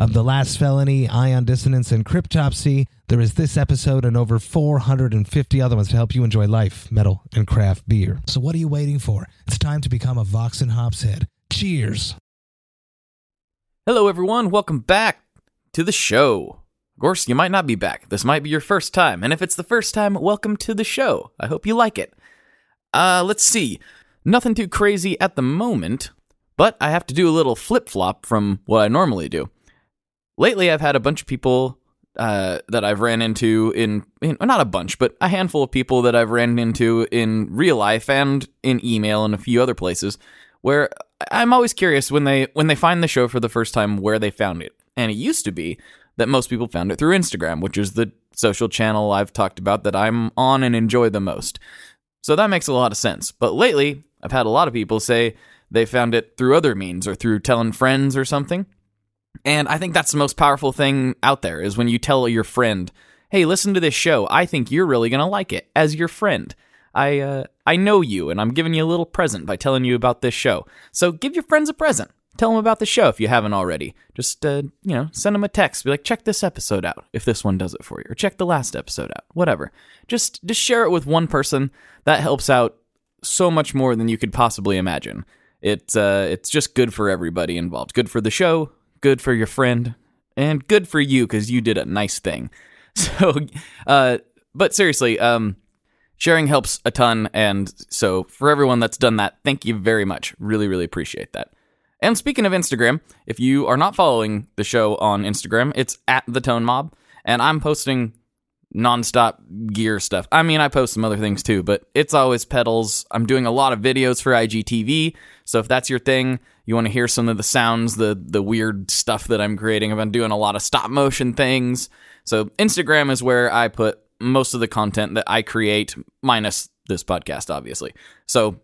of The Last Felony, Ion Dissonance, and Cryptopsy. There is this episode and over 450 other ones to help you enjoy life, metal, and craft beer. So what are you waiting for? It's time to become a Vox and Hops head. Cheers! Hello, everyone. Welcome back to the show. Of course, you might not be back. This might be your first time. And if it's the first time, welcome to the show. I hope you like it. Uh, let's see. Nothing too crazy at the moment, but I have to do a little flip flop from what I normally do. Lately, I've had a bunch of people uh, that I've ran into in, in, not a bunch, but a handful of people that I've ran into in real life and in email and a few other places where I'm always curious when they when they find the show for the first time where they found it. And it used to be that most people found it through Instagram, which is the social channel I've talked about that I'm on and enjoy the most. So that makes a lot of sense. But lately, I've had a lot of people say they found it through other means or through telling friends or something. And I think that's the most powerful thing out there is when you tell your friend, "Hey, listen to this show. I think you're really going to like it." As your friend, I uh, I know you and I'm giving you a little present by telling you about this show. So give your friends a present. Tell them about the show if you haven't already. Just uh, you know, send them a text. Be like, "Check this episode out." If this one does it for you, or check the last episode out. Whatever. Just just share it with one person. That helps out so much more than you could possibly imagine. It's uh, it's just good for everybody involved. Good for the show, good for your friend, and good for you because you did a nice thing. So, uh, but seriously, um, sharing helps a ton. And so, for everyone that's done that, thank you very much. Really, really appreciate that. And speaking of Instagram, if you are not following the show on Instagram, it's at the Tone Mob, and I'm posting nonstop gear stuff. I mean, I post some other things too, but it's always pedals. I'm doing a lot of videos for IGTV, so if that's your thing, you want to hear some of the sounds, the the weird stuff that I'm creating. I've been doing a lot of stop motion things. So Instagram is where I put most of the content that I create, minus this podcast, obviously. So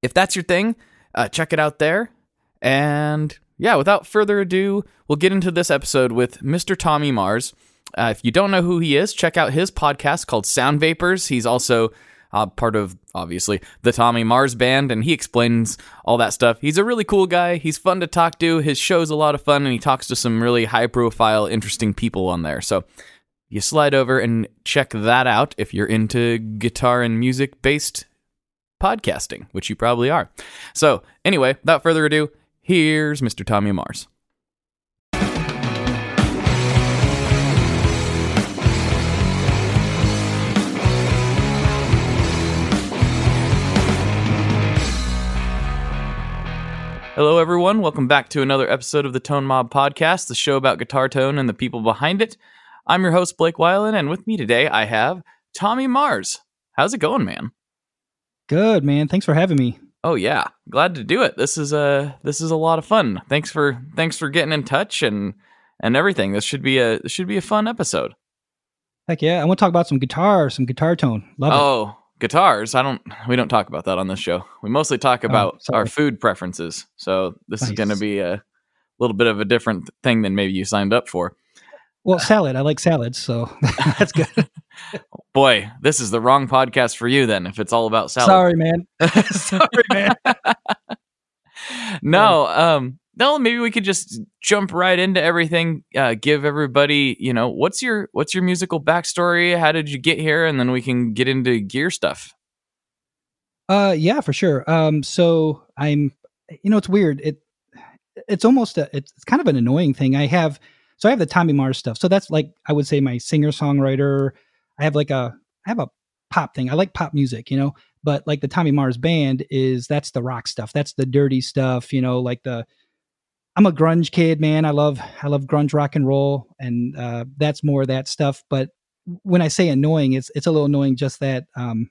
if that's your thing, uh, check it out there. And yeah, without further ado, we'll get into this episode with Mr. Tommy Mars. Uh, if you don't know who he is, check out his podcast called Sound Vapors. He's also uh, part of obviously the Tommy Mars band, and he explains all that stuff. He's a really cool guy. He's fun to talk to. His show's a lot of fun, and he talks to some really high profile, interesting people on there. So you slide over and check that out if you're into guitar and music based podcasting, which you probably are. So, anyway, without further ado, here's Mr. Tommy Mars. Hello, everyone. Welcome back to another episode of the Tone Mob Podcast, the show about guitar tone and the people behind it. I'm your host, Blake Weiland, and with me today I have Tommy Mars. How's it going, man? Good, man. Thanks for having me. Oh yeah, glad to do it. This is a this is a lot of fun. Thanks for thanks for getting in touch and and everything. This should be a this should be a fun episode. Heck yeah! I want to talk about some guitar, some guitar tone. Love it. Oh, guitars. I don't. We don't talk about that on this show. We mostly talk about sorry. our food preferences. So this is going to be a little bit of a different thing than maybe you signed up for. Well, salad. I like salads, so that's good. Boy, this is the wrong podcast for you then. If it's all about salad. Sorry, man. Sorry, man. no, um, no. Maybe we could just jump right into everything. Uh, give everybody, you know, what's your what's your musical backstory? How did you get here? And then we can get into gear stuff. Uh, yeah, for sure. Um, so I'm, you know, it's weird. It, it's almost a, it's kind of an annoying thing. I have, so I have the Tommy Mars stuff. So that's like I would say my singer songwriter. I have like a, I have a pop thing. I like pop music, you know. But like the Tommy Mars band is that's the rock stuff. That's the dirty stuff, you know. Like the, I'm a grunge kid, man. I love I love grunge rock and roll, and uh, that's more of that stuff. But when I say annoying, it's it's a little annoying. Just that um,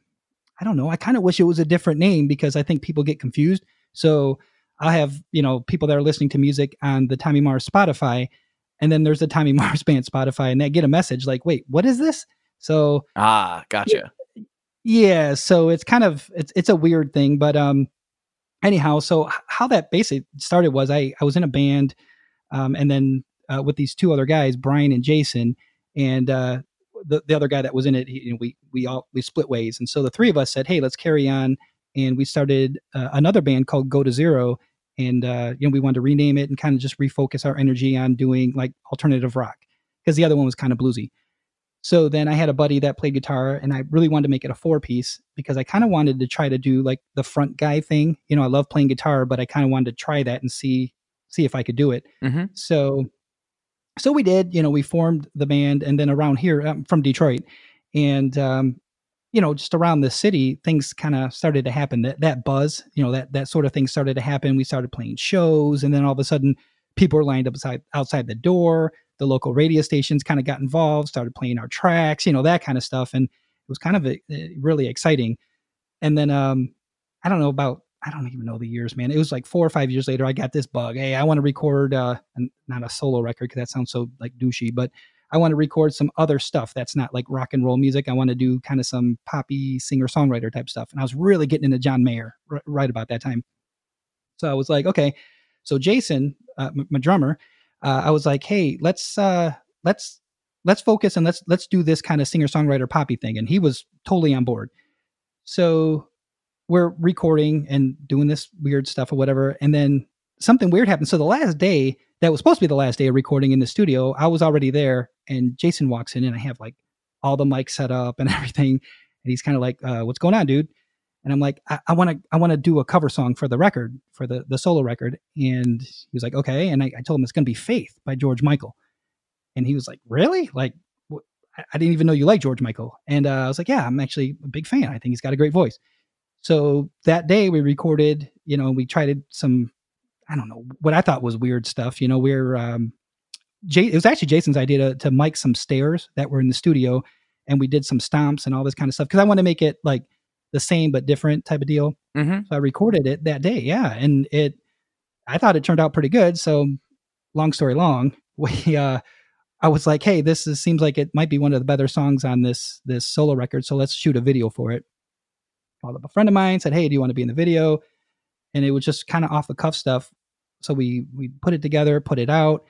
I don't know. I kind of wish it was a different name because I think people get confused. So I have, you know, people that are listening to music on the Tommy Mars Spotify. and then there's the Tommy Mars band Spotify, and they get a message like, "Wait, what is this?" So ah, gotcha. Yeah, so it's kind of it's it's a weird thing, but um, anyhow, so how that basically started was I I was in a band, um, and then uh, with these two other guys, Brian and Jason, and uh, the the other guy that was in it, he, you know, we we all we split ways, and so the three of us said, hey, let's carry on, and we started uh, another band called Go to Zero, and uh, you know we wanted to rename it and kind of just refocus our energy on doing like alternative rock because the other one was kind of bluesy. So then I had a buddy that played guitar and I really wanted to make it a four piece because I kind of wanted to try to do like the front guy thing. You know, I love playing guitar, but I kind of wanted to try that and see see if I could do it. Mm-hmm. So so we did, you know, we formed the band and then around here I'm from Detroit and um you know, just around the city, things kind of started to happen. That that buzz, you know, that that sort of thing started to happen. We started playing shows, and then all of a sudden, people were lined up outside outside the door the local radio stations kind of got involved, started playing our tracks, you know, that kind of stuff. And it was kind of a, a really exciting. And then, um, I don't know about, I don't even know the years, man. It was like four or five years later, I got this bug. Hey, I want to record, uh, not a solo record because that sounds so like douchey, but I want to record some other stuff that's not like rock and roll music. I want to do kind of some poppy singer songwriter type stuff. And I was really getting into John Mayer r- right about that time. So I was like, okay. So Jason, uh, m- my drummer, uh, I was like, hey, let's uh, let's let's focus and let's let's do this kind of singer songwriter poppy thing, and he was totally on board. So we're recording and doing this weird stuff or whatever, and then something weird happened. So the last day that was supposed to be the last day of recording in the studio, I was already there, and Jason walks in, and I have like all the mics set up and everything, and he's kind of like, uh, "What's going on, dude?" And I'm like, I want to, I want to do a cover song for the record, for the the solo record. And he was like, okay. And I, I told him it's going to be Faith by George Michael. And he was like, really? Like, wh- I didn't even know you like George Michael. And uh, I was like, yeah, I'm actually a big fan. I think he's got a great voice. So that day we recorded, you know, we tried some, I don't know, what I thought was weird stuff. You know, we're, um, Jay, it was actually Jason's idea to, to mic some stairs that were in the studio. And we did some stomps and all this kind of stuff. Cause I want to make it like, the same but different type of deal. Mm-hmm. So I recorded it that day. Yeah, and it I thought it turned out pretty good. So long story long, we uh I was like, hey, this is, seems like it might be one of the better songs on this this solo record. So let's shoot a video for it. Called up a friend of mine, said, hey, do you want to be in the video? And it was just kind of off the cuff stuff. So we we put it together, put it out,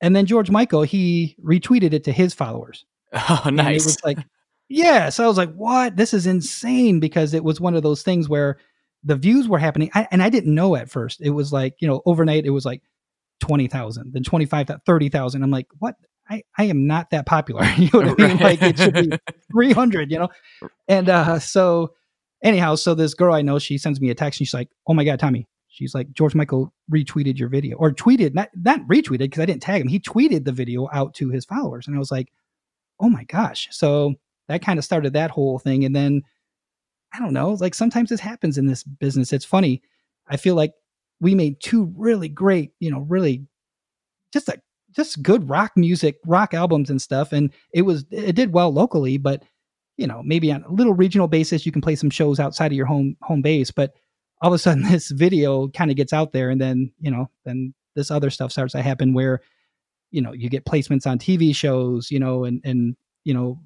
and then George Michael he retweeted it to his followers. Oh, nice. And it was like yeah. So I was like, what? This is insane because it was one of those things where the views were happening. I, and I didn't know at first. It was like, you know, overnight it was like 20,000, then 25, 30,000. I'm like, what? I, I am not that popular. you know what I mean? Like it should be 300, you know? And uh, so anyhow, so this girl I know, she sends me a text and she's like, oh my God, Tommy. She's like, George Michael retweeted your video or tweeted, not, not retweeted because I didn't tag him. He tweeted the video out to his followers. And I was like, oh my gosh. So that kind of started that whole thing. And then I don't know, like sometimes this happens in this business. It's funny. I feel like we made two really great, you know, really just a just good rock music, rock albums and stuff. And it was it did well locally, but you know, maybe on a little regional basis, you can play some shows outside of your home home base. But all of a sudden this video kind of gets out there and then, you know, then this other stuff starts to happen where, you know, you get placements on TV shows, you know, and and you know,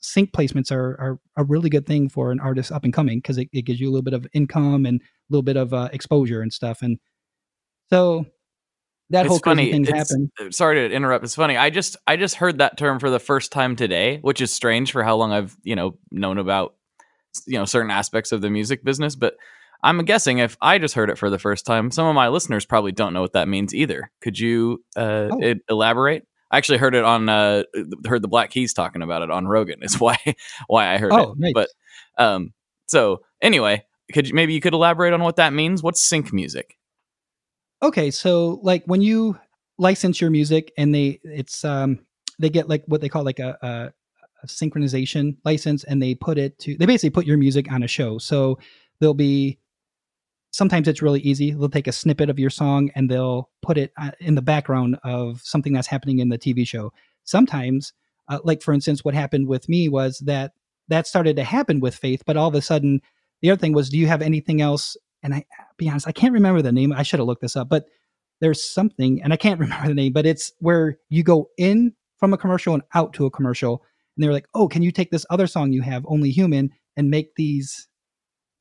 sync placements are, are a really good thing for an artist up and coming because it, it, gives you a little bit of income and a little bit of uh, exposure and stuff. And so that it's whole funny. things It's- happen. Sorry to interrupt. It's funny. I just I just heard that term for the first time today, which is strange for how long I've you know known about you know certain aspects of the music business. But I'm guessing if I just heard it for the first time, some of my listeners probably don't know what that means either. Could you uh, Oh. elaborate? I actually heard it on uh, heard the Black Keys talking about it on Rogan. Is why why I heard Oh, it. nice. But um, so anyway, could you maybe you could elaborate on what that means? What's sync music? Okay, so like when you license your music and they it's um they get like what they call like a, a, a synchronization license and they put it to they basically put your music on a show. So there'll be sometimes it's really easy. They'll take a snippet of your song and they'll put it uh, in the background of something that's happening in the TV show. Sometimes, uh, like for instance, what happened with me was that that started to happen with Faith, but all of a sudden, the other thing was, do you have anything else? And I be honest, I can't remember the name. I should have looked this up, but there's something, and I can't remember the name, but it's where you go in from a commercial and out to a commercial. And they were like, oh, can you take this other song you have, Only Human, and make these,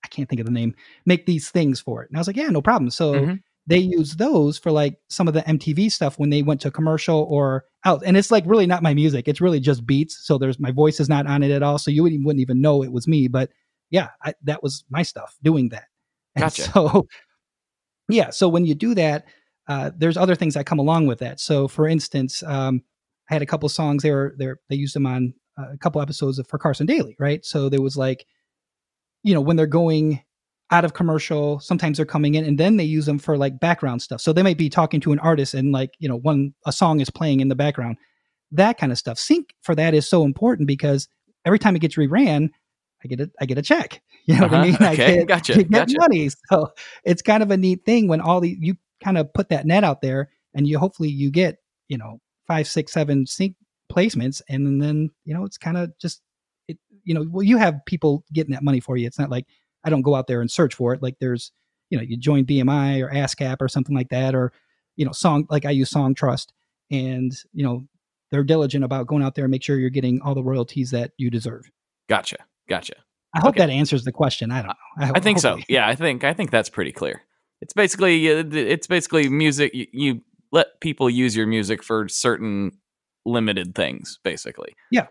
I can't think of the name, make these things for it. And I was like, yeah, no problem. So Mhm. they use those for like some of the MTV stuff when they went to commercial or out. And it's like really not my music. It's really just beats. So there's my voice is not on it at all. So you wouldn't, wouldn't even know it was me. But yeah, I, that was my stuff doing that. And Gotcha. So yeah, so when you do that, uh, there's other things that come along with that. So for instance, um, I had a couple songs. They were they they used them on uh, a couple episodes of for Carson Daly, right? So there was like, you know, when they're going out of commercial, sometimes they're coming in, and then they use them for like background stuff. So they might be talking to an artist, and like you know, one a song is playing in the background, that kind of stuff. Sync for that is so important because every time it gets reran, I get a I get a check. You know what I Uh-huh. mean? I Okay, get, gotcha, I get gotcha. money. So it's kind of a neat thing when all the you kind of put that net out there, and you hopefully you get you know five, six, seven sync placements, and then you know it's kind of just. You know, well, you have people getting that money for you. It's not like I don't go out there and search for it. Like there's you know you join BMI or ASCAP or something like that, or you know song like I use Songtrust, and you know they're diligent about going out there and make sure you're getting all the royalties that you deserve. Gotcha. Gotcha. I hope Okay. that answers the question. I don't know. I think so. Yeah, I think I think that's pretty clear. It's basically uh, it's basically music. You, you let people use your music for certain limited things, basically. Yeah.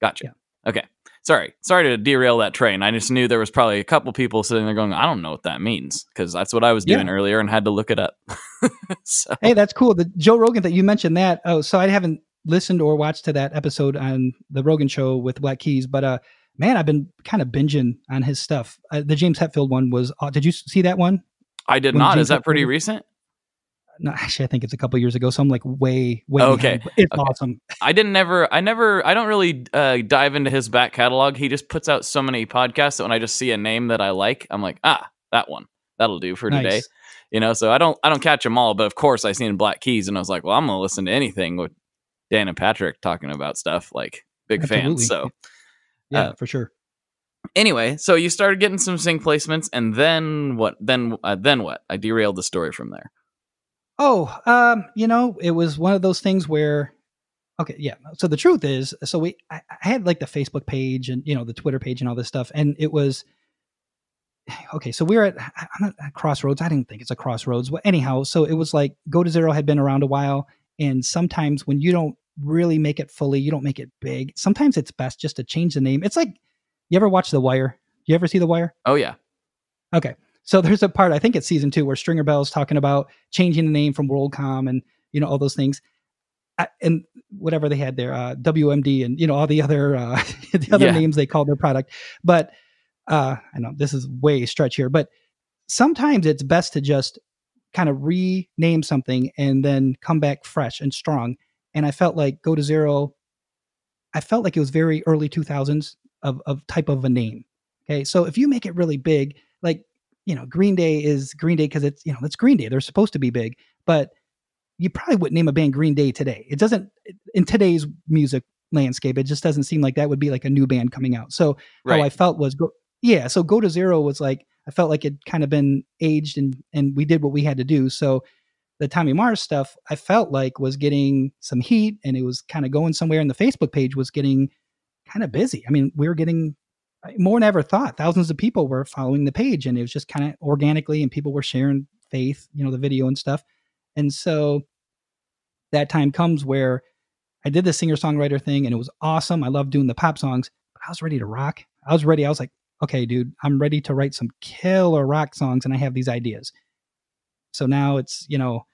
Gotcha. Yeah. Okay. Sorry. Sorry to derail that train. I just knew there was probably a couple people sitting there going, "I don't know what that means," because that's what I was Yeah. doing earlier and had to look it up. so Hey, that's cool. The Joe Rogan that you mentioned that. Oh, so I haven't listened or watched to that episode on the Rogan show with Black Keys, but uh, man, I've been kind of binging on his stuff. Uh, the James Hetfield one was. Uh, did you see that one? I did when not. James Is that pretty recent? No, actually, I think it's a couple years ago. So I'm like way, way. Okay. behind, It's Okay. awesome. I didn't never I never I don't really uh, dive into his back catalog. He just puts out so many podcasts that when I just see a name that I like, I'm like, ah, that one. That'll do for today. You know, so I don't I don't catch them all, but of course I seen Black Keys and I was like, well, I'm gonna listen to anything with Dan and Patrick talking about stuff. Like big fans. Absolutely. So Yeah, Uh, for sure. anyway, so you started getting some sync placements and then what? Then uh, then what? I derailed the story from there. Oh, um, you know, it was one of those things where, okay, yeah. So the truth is, so we, I, I had like the Facebook page and you know the Twitter page and all this stuff, and it was, okay. So we were at, I'm not at crossroads. I didn't think it's a crossroads, but anyhow, so it was like Go to Zero had been around a while, and sometimes when you don't really make it fully, you don't make it big. Sometimes it's best just to change the name. It's like, you ever watch The Wire? You ever see The Wire? Oh yeah. Okay. So there's a part, I think it's season two, where Stringer Bell's talking about changing the name from WorldCom and, you know, all those things. I, and whatever they had there, uh, WMD and, you know, all the other, uh, the other Yeah. names they called their product. But uh, I know this is way stretch here, but sometimes it's best to just kind of rename something and then come back fresh and strong. And I felt like Go to Zero, I felt like it was very early 2000s of, of type of a name. Okay. So if you make it really big, like, you know, Green Day is Green Day because it's, you know, it's Green Day. They're supposed to be big, but you probably wouldn't name a band Green Day today. It doesn't, in today's music landscape, it just doesn't seem like that would be like a new band coming out. So how I felt was go, yeah. So Go to Zero was like, I felt like it kind of been aged and, and we did what we had to do. So the Tommy Mars stuff, I felt like was getting some heat and it was kind of going somewhere. And the Facebook page was getting kind of busy. I mean, we were getting more than ever thought. Thousands of people were following the page, and it was just kind of organically, and people were sharing faith, you know, the video and stuff. And so that time comes where I did the singer songwriter thing, and it was awesome. I love doing the pop songs, but I was ready to rock. I was ready. I was like, okay, dude, I'm ready to write some killer rock songs, and I have these ideas. So now it's you know,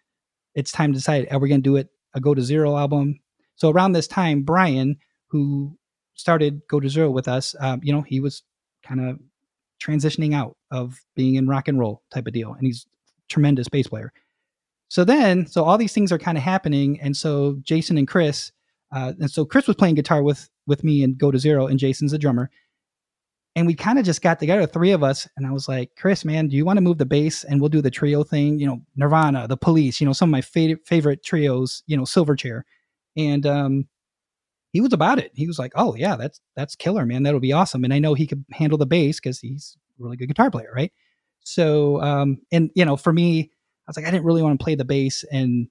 it's time to decide: are we going to do it a Go to Zero album? So around this time, Brian, who started Go to Zero with us, um, you know, he was kind of transitioning out of being in rock and roll type of deal, and he's tremendous bass player. So then, so all these things are kind of happening, and so Jason and Chris, uh, and so Chris was playing guitar with with me and Go to Zero, and Jason's a drummer, and we kind of just got together, three of us, and I was like, Chris, man, do you want to move the bass and we'll do the trio thing? You know, Nirvana, The Police, you know, some of my favorite favorite trios, you know, Silverchair, and um, he was about it. He was like, "Oh yeah, that's that's killer, man. That'll be awesome." And I know he could handle the bass because he's a really good guitar player, right? So, um, and you know, for me, I was like, I didn't really want to play the bass and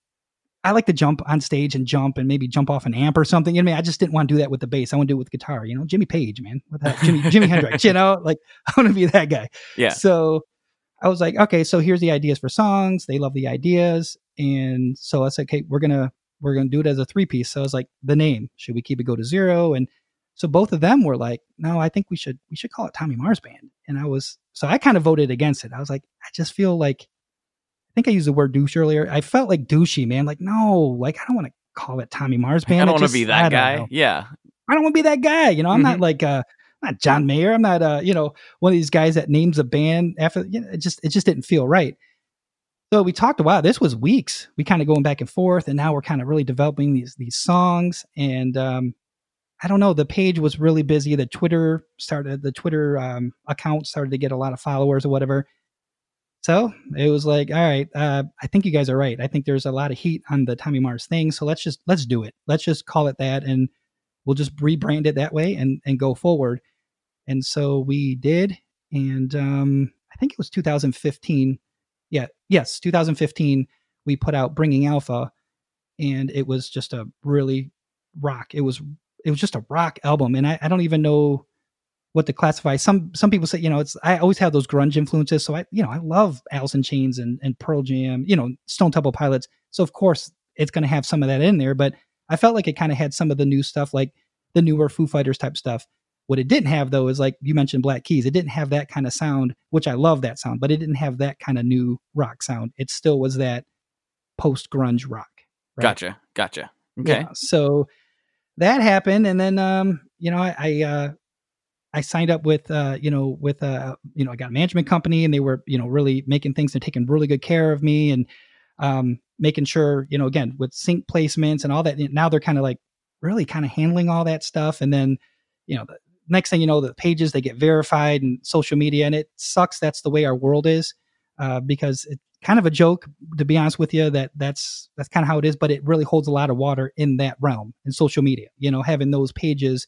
I like to jump on stage and jump and maybe jump off an amp or something. You know, I, mean? I just didn't want to do that with the bass. I want to do it with guitar. You know, Jimmy Page, man, what the Jimmy Jimi Hendrix. You know, like I want to be that guy. Yeah. So I was like, okay, so here's the ideas for songs. They love the ideas, and so I said, okay, we're gonna we're gonna do it as a three piece. So I was like, the name should we keep it go to zero? And so both of them were like, no, I think we should we should call it Tommy Mars Band. And I was so I kind of voted against it. I was like, I just feel like I think I used the word douche earlier. I felt like douchey, man. Like, no, like I don't want to call it Tommy Mars Band. I don't want to be that guy. Know. Yeah. I don't want to be that guy. You know, I'm mm-hmm. not like uh not John Mayer. I'm not uh, you know, one of these guys that names a band after you know, it just it just didn't feel right. So we talked a while. This was weeks. We kind of going back and forth, and now we're kind of really developing these these songs. And um, I don't know. The page was really busy. The Twitter started. The Twitter um, account started to get a lot of followers or whatever. So it was like, all right, uh, I think you guys are right. I think there's a lot of heat on the Tommy Mars thing. So let's just let's do it. Let's just call it that, and we'll just rebrand it that way and and go forward. And so we did, and um, I think it was 2015. Yes, 2015. We put out Bringing Alpha, and it was just a really rock. It was it was just a rock album, and I, I don't even know what to classify. Some some people say, you know, it's I always have those grunge influences. So I, you know, I love Alice in Chains and, and Pearl Jam, you know, Stone Temple Pilots. So of course it's gonna have some of that in there, but I felt like it kind of had some of the new stuff, like the newer Foo Fighters type stuff. What it didn't have though is like you mentioned Black Keys. It didn't have that kind of sound, which I love that sound, but it didn't have that kind of new rock sound. It still was that post grunge rock. Right? Gotcha. Gotcha. Okay. Yeah, so that happened, and then um, you know, I, I uh I signed up with, uh, you know, with, uh, you know, I got a management company and they were, you know, really making things, they're taking really good care of me and um, making sure, you know, again, with sync placements and all that. Now they're kind of like really kind of handling all that stuff. And then, you know, the next thing you know, the pages, they get verified and social media. And it sucks. That's the way our world is uh, because it's kind of a joke, to be honest with you, that that's, that's kind of how it is. But it really holds a lot of water in that realm in social media, you know, having those pages.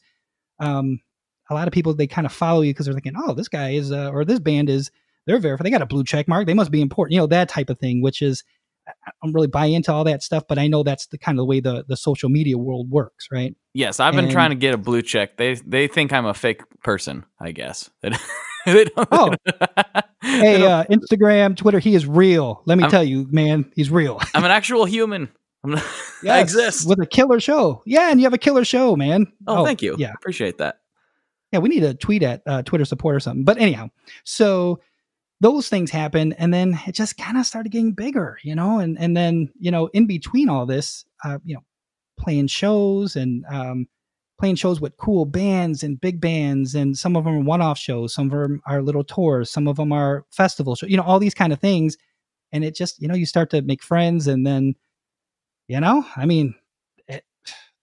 Um, a lot of people they kind of follow you because they're thinking, oh, this guy is uh, or this band is they're verified. They got a blue check mark. They must be important. You know that type of thing, which is I don't really buy into all that stuff, but I know that's the kind of the way the the social media world works, right? Yes, I've been and, trying to get a blue check. They they think I'm a fake person, I guess. they don't, oh, hey, uh, Instagram, Twitter, he is real. Let me I'm, tell you, man, he's real. I'm an actual human. Yes, I exist with a killer show. Yeah, and you have a killer show, man. Oh, oh thank you. Yeah, appreciate that. Yeah, we need to tweet at uh, Twitter support or something. But anyhow, so those things happened, and then it just kind of started getting bigger, you know. And and then you know, in between all this, uh, you know, playing shows and um, playing shows with cool bands and big bands, and some of them are one-off shows, some of them are little tours, some of them are festival shows, you know, all these kind of things. And it just, you know, you start to make friends, and then, you know, I mean, it,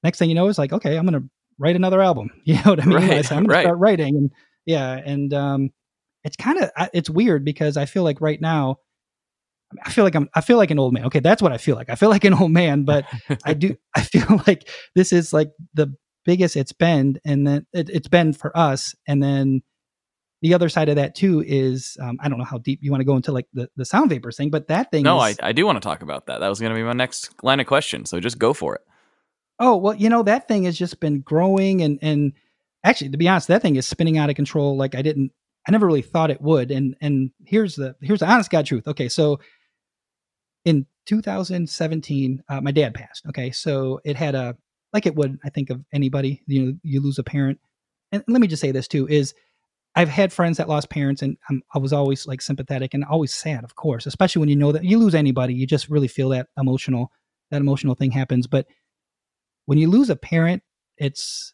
next thing you know, is like, okay, I'm gonna write another album. You know what I mean? Right, I I'm gonna right. start writing, and yeah, and um, it's kind of it's weird because I feel like right now, I feel like I'm I feel like an old man. Okay, that's what I feel like. I feel like an old man, but I do I feel like this is like the biggest it's been, and then it, has been for us, and then the other side of that too is um, I don't know how deep you want to go into like the, the sound vapors thing, but that thing. No, is, I, I do want to talk about that. That was going to be my next line of question. So just go for it. Oh, well, you know, that thing has just been growing and and actually to be honest, that thing is spinning out of control like I didn't I never really thought it would. And and here's the here's the honest God truth. Okay, so in 2017, uh, my dad passed. Okay, so it had a like it would I think of anybody. You know, you lose a parent, and let me just say this too: is I've had friends that lost parents, and I'm, i was always like sympathetic and always sad, of course, especially when you know that you lose anybody, you just really feel that emotional that emotional thing happens. But when you lose a parent, it's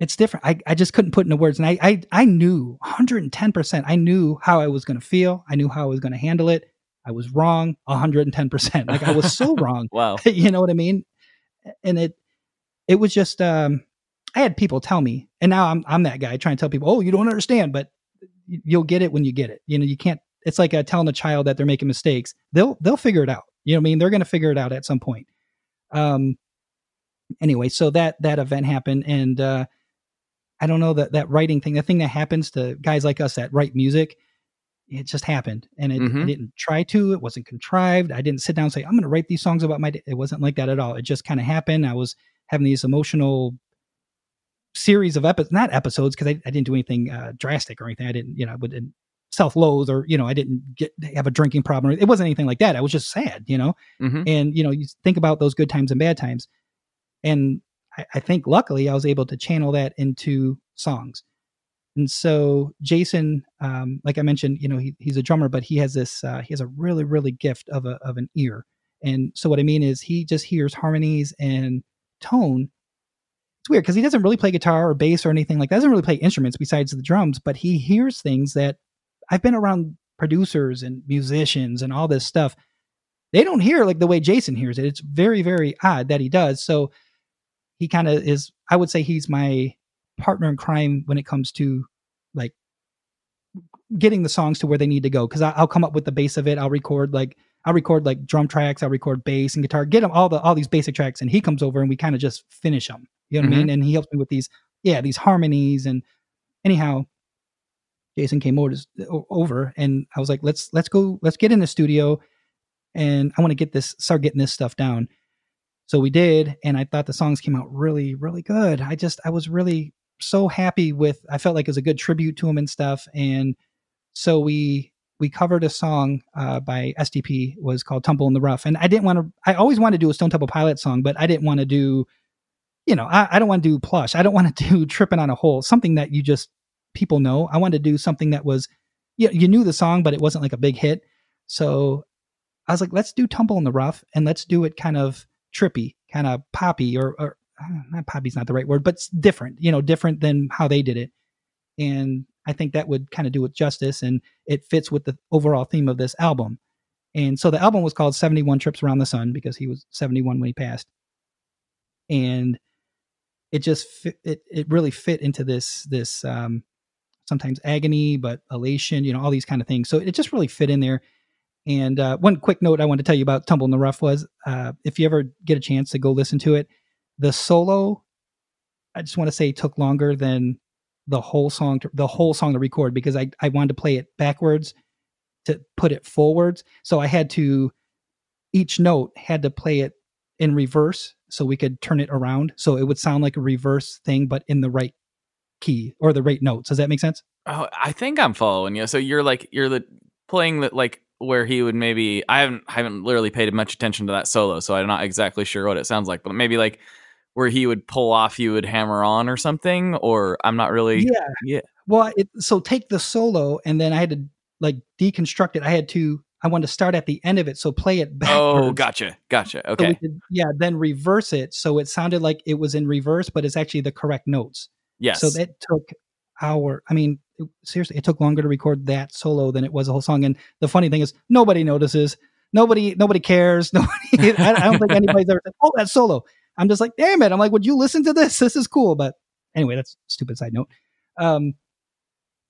it's different. I, I just couldn't put into words. And I, I, I knew 110%. I knew how I was going to feel. I knew how I was going to handle it. I was wrong 110%. Like I was so wrong. wow. you know what I mean? And it, it was just, um, I had people tell me, and now I'm, I'm that guy trying to tell people, oh, you don't understand, but you'll get it when you get it. You know, you can't, it's like uh, telling a child that they're making mistakes. They'll, they'll figure it out. You know what I mean? They're going to figure it out at some point. Um, anyway, so that that event happened, and uh, I don't know that that writing thing, the thing that happens to guys like us that write music, it just happened, and it, Mhm. I didn't try to. It wasn't contrived. I didn't sit down and say I'm going to write these songs about my. Day. It wasn't like that at all. It just kind of happened. I was having these emotional series of episodes, not episodes, because I, I didn't do anything uh, drastic or anything. I didn't, you know, I wouldn't self-loathe or you know, I didn't get have a drinking problem. It wasn't anything like that. I was just sad, you know hmm and you know you think about those good times and bad times and I, I think luckily i was able to channel that into songs. And so jason um, like i mentioned you know he, he's a drummer but he has this uh, he has a really really gift of, a, of an ear. And so what i mean is he just hears harmonies and tone. It's weird because he doesn't really play guitar or bass or anything like that. Doesn't really play instruments besides the drums but he hears things that i've been around producers and musicians and all this stuff. They don't hear like the way Jason hears it. It's very, very odd that he does. So he kind of is, I would say he's my partner in crime when it comes to like getting the songs to where they need to go. Cause I, I'll come up with the base of it. I'll record like, I'll record like drum tracks. I'll record bass and guitar, get him all the, all these basic tracks. And he comes over and we kind of just finish them. You know what I mm-hmm. mean? And he helps me with these, yeah, these harmonies. And anyhow, Jason came over, over and I was like, let's, let's go, let's get in the studio and I want to get this start getting this stuff down. So we did, and I thought the songs came out really, really good. I just I was really so happy with. I felt like it was a good tribute to him and stuff. And so we we covered a song uh, by STP was called "Tumble in the Rough," and I didn't want to. I always wanted to do a Stone Temple Pilot song, but I didn't want to do. You know, I, I don't want to do plush. I don't want to do tripping on a hole. Something that you just people know. I wanted to do something that was, you, you knew the song, but it wasn't like a big hit. So I was like, let's do Tumble in the Rough and let's do it kind of trippy, kind of poppy, or, or uh, not poppy's not the right word, but different, you know, different than how they did it. And I think that would kind of do it justice and it fits with the overall theme of this album. And so the album was called 71 Trips Around the Sun because he was 71 when he passed. And it just fit, it it really fit into this this um sometimes agony but elation, you know, all these kind of things. So it just really fit in there. And uh, one quick note I want to tell you about Tumble in the Rough was uh, if you ever get a chance to go listen to it, the solo, I just want to say took longer than the whole song, to, the whole song to record because I, I wanted to play it backwards to put it forwards. So I had to, each note had to play it in reverse so we could turn it around. So it would sound like a reverse thing, but in the right key or the right notes. Does that make sense? Oh, I think I'm following you. So you're like you're the playing that like where he would maybe I haven't I haven't literally paid much attention to that solo, so I'm not exactly sure what it sounds like, but maybe like where he would pull off, you would hammer on or something, or I'm not really. Yeah. Yeah. Well, it, so take the solo and then I had to like deconstruct it. I had to, I wanted to start at the end of it. So play it oh, backwards. Oh, gotcha, gotcha. So Okay. could, yeah, then reverse it. So it sounded like it was in reverse, but it's actually the correct notes. Yes. So that took hour. I mean, it, seriously, it took longer to record that solo than it was a whole song. And the funny thing is, nobody notices. Nobody, nobody cares. Nobody. I, I don't think anybody's ever said, "Oh, that solo." I'm just like, damn it. I'm like, would you listen to this? This is cool. But anyway, that's stupid side note. Um.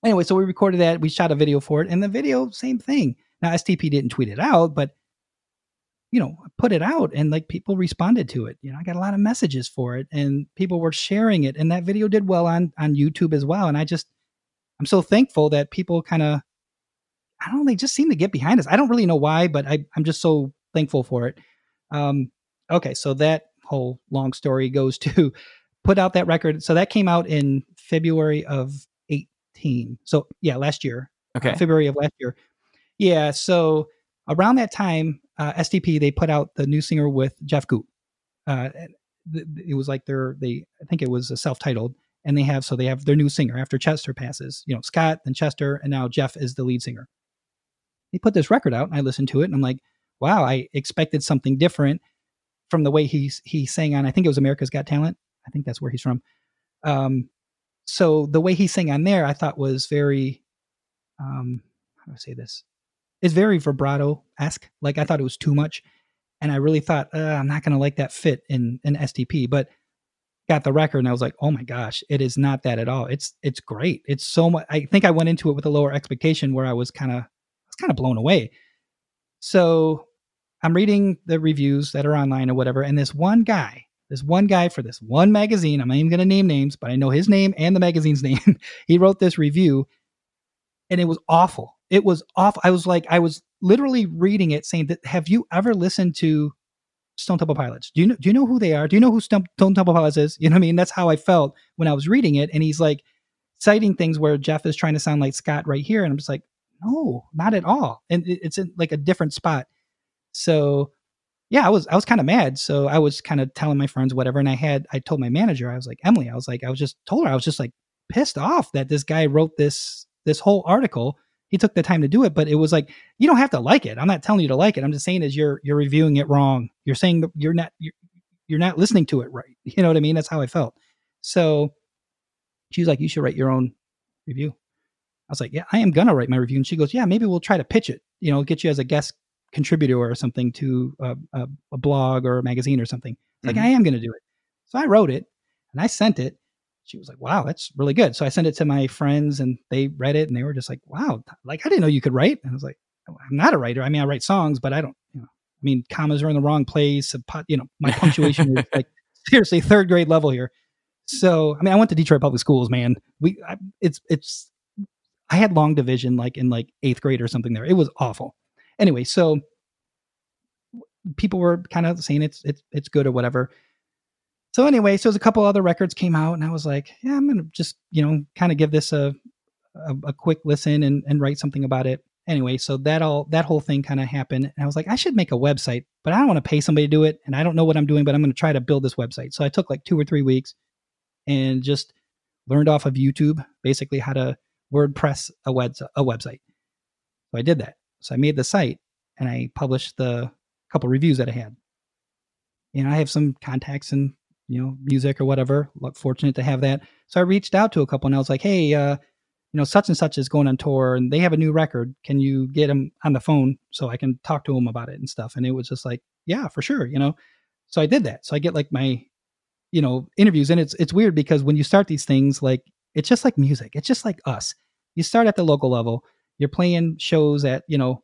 Anyway, so we recorded that. We shot a video for it, and the video, same thing. Now STP didn't tweet it out, but you know, put it out and like people responded to it. You know, I got a lot of messages for it and people were sharing it and that video did well on on YouTube as well and I just I'm so thankful that people kind of I don't know, they just seem to get behind us. I don't really know why, but I I'm just so thankful for it. Um okay, so that whole long story goes to put out that record. So that came out in February of 18. So yeah, last year. okay. Uh, February of last year. Yeah, so around that time, uh, STP they put out the new singer with Jeff Gutt. Uh, it was like their they I think it was a self-titled, and they have so they have their new singer after Chester passes. You know, Scott, then Chester, and now Jeff is the lead singer. They put this record out, and I listened to it, and I'm like, wow, I expected something different from the way he he sang on. I think it was America's Got Talent. I think that's where he's from. Um, so the way he sang on there, I thought was very, um, how do I say this? It's very vibrato esque. Like I thought it was too much, and I really thought uh, I'm not going to like that fit in an STP. But got the record, and I was like, oh my gosh, it is not that at all. It's it's great. It's so much. I think I went into it with a lower expectation, where I was kind of I was kind of blown away. So I'm reading the reviews that are online or whatever, and this one guy, this one guy for this one magazine, I'm not even going to name names, but I know his name and the magazine's name. he wrote this review, and it was awful. It was off. I was like, I was literally reading it saying that have you ever listened to Stone Temple Pilots? Do you know do you know who they are? Do you know who Stone, Stone Temple Pilots is? You know what I mean? That's how I felt when I was reading it. And he's like citing things where Jeff is trying to sound like Scott right here. And I'm just like, no, not at all. And it, it's in like a different spot. So yeah, I was I was kind of mad. So I was kind of telling my friends whatever. And I had I told my manager, I was like, Emily, I was like, I was just told her, I was just like pissed off that this guy wrote this this whole article. He took the time to do it, but it was like you don't have to like it. I'm not telling you to like it. I'm just saying is you're you're reviewing it wrong. You're saying that you're not you're, you're not listening to it right. You know what I mean? That's how I felt. So she was like, you should write your own review. I was like, yeah, I am gonna write my review. And she goes, yeah, maybe we'll try to pitch it. You know, get you as a guest contributor or something to a, a, a blog or a magazine or something. Mhm. like I am gonna do it. So I wrote it and I sent it. She was like, wow, that's really good. So I sent it to my friends and they read it and they were just like, wow, like I didn't know you could write. And I was like, oh, I'm not a writer. I mean, I write songs, but I don't, you know, I mean, commas are in the wrong place. You know, my punctuation is like seriously third grade level here. So, I mean, I went to Detroit public schools, man. We, I, it's, it's, I had long division like in like eighth grade or something there. It was awful. Anyway, so people were kind of saying it's, it's, it's good or whatever. So anyway, so a couple other records came out and I was like, yeah, I'm to just, you know, kind of give this a, a, a quick listen and, and write something about it. Anyway, so that all, that whole thing kind of happened. And I was like, I should make a website, but I don't want to pay somebody to do it. And I don't know what I'm doing, but I'm to try to build this website. So I took like two or three weeks and just learned off of YouTube basically how to WordPress a web a website. So I did that. So I made the site and I published the couple reviews that I had. You know, I have some contacts in you know music or whatever. Look, fortunate to have that. So I reached out to a couple and I was like, hey, uh, you know, such and such is going on tour and they have a new record. Can you get them on the phone so I can talk to them about it and stuff? And it was just like, yeah, for sure. You know, so I did that. So I get like my you know interviews and it's it's weird because when you start these things like it's just like music it's just like us you start at the local level you're playing shows at you know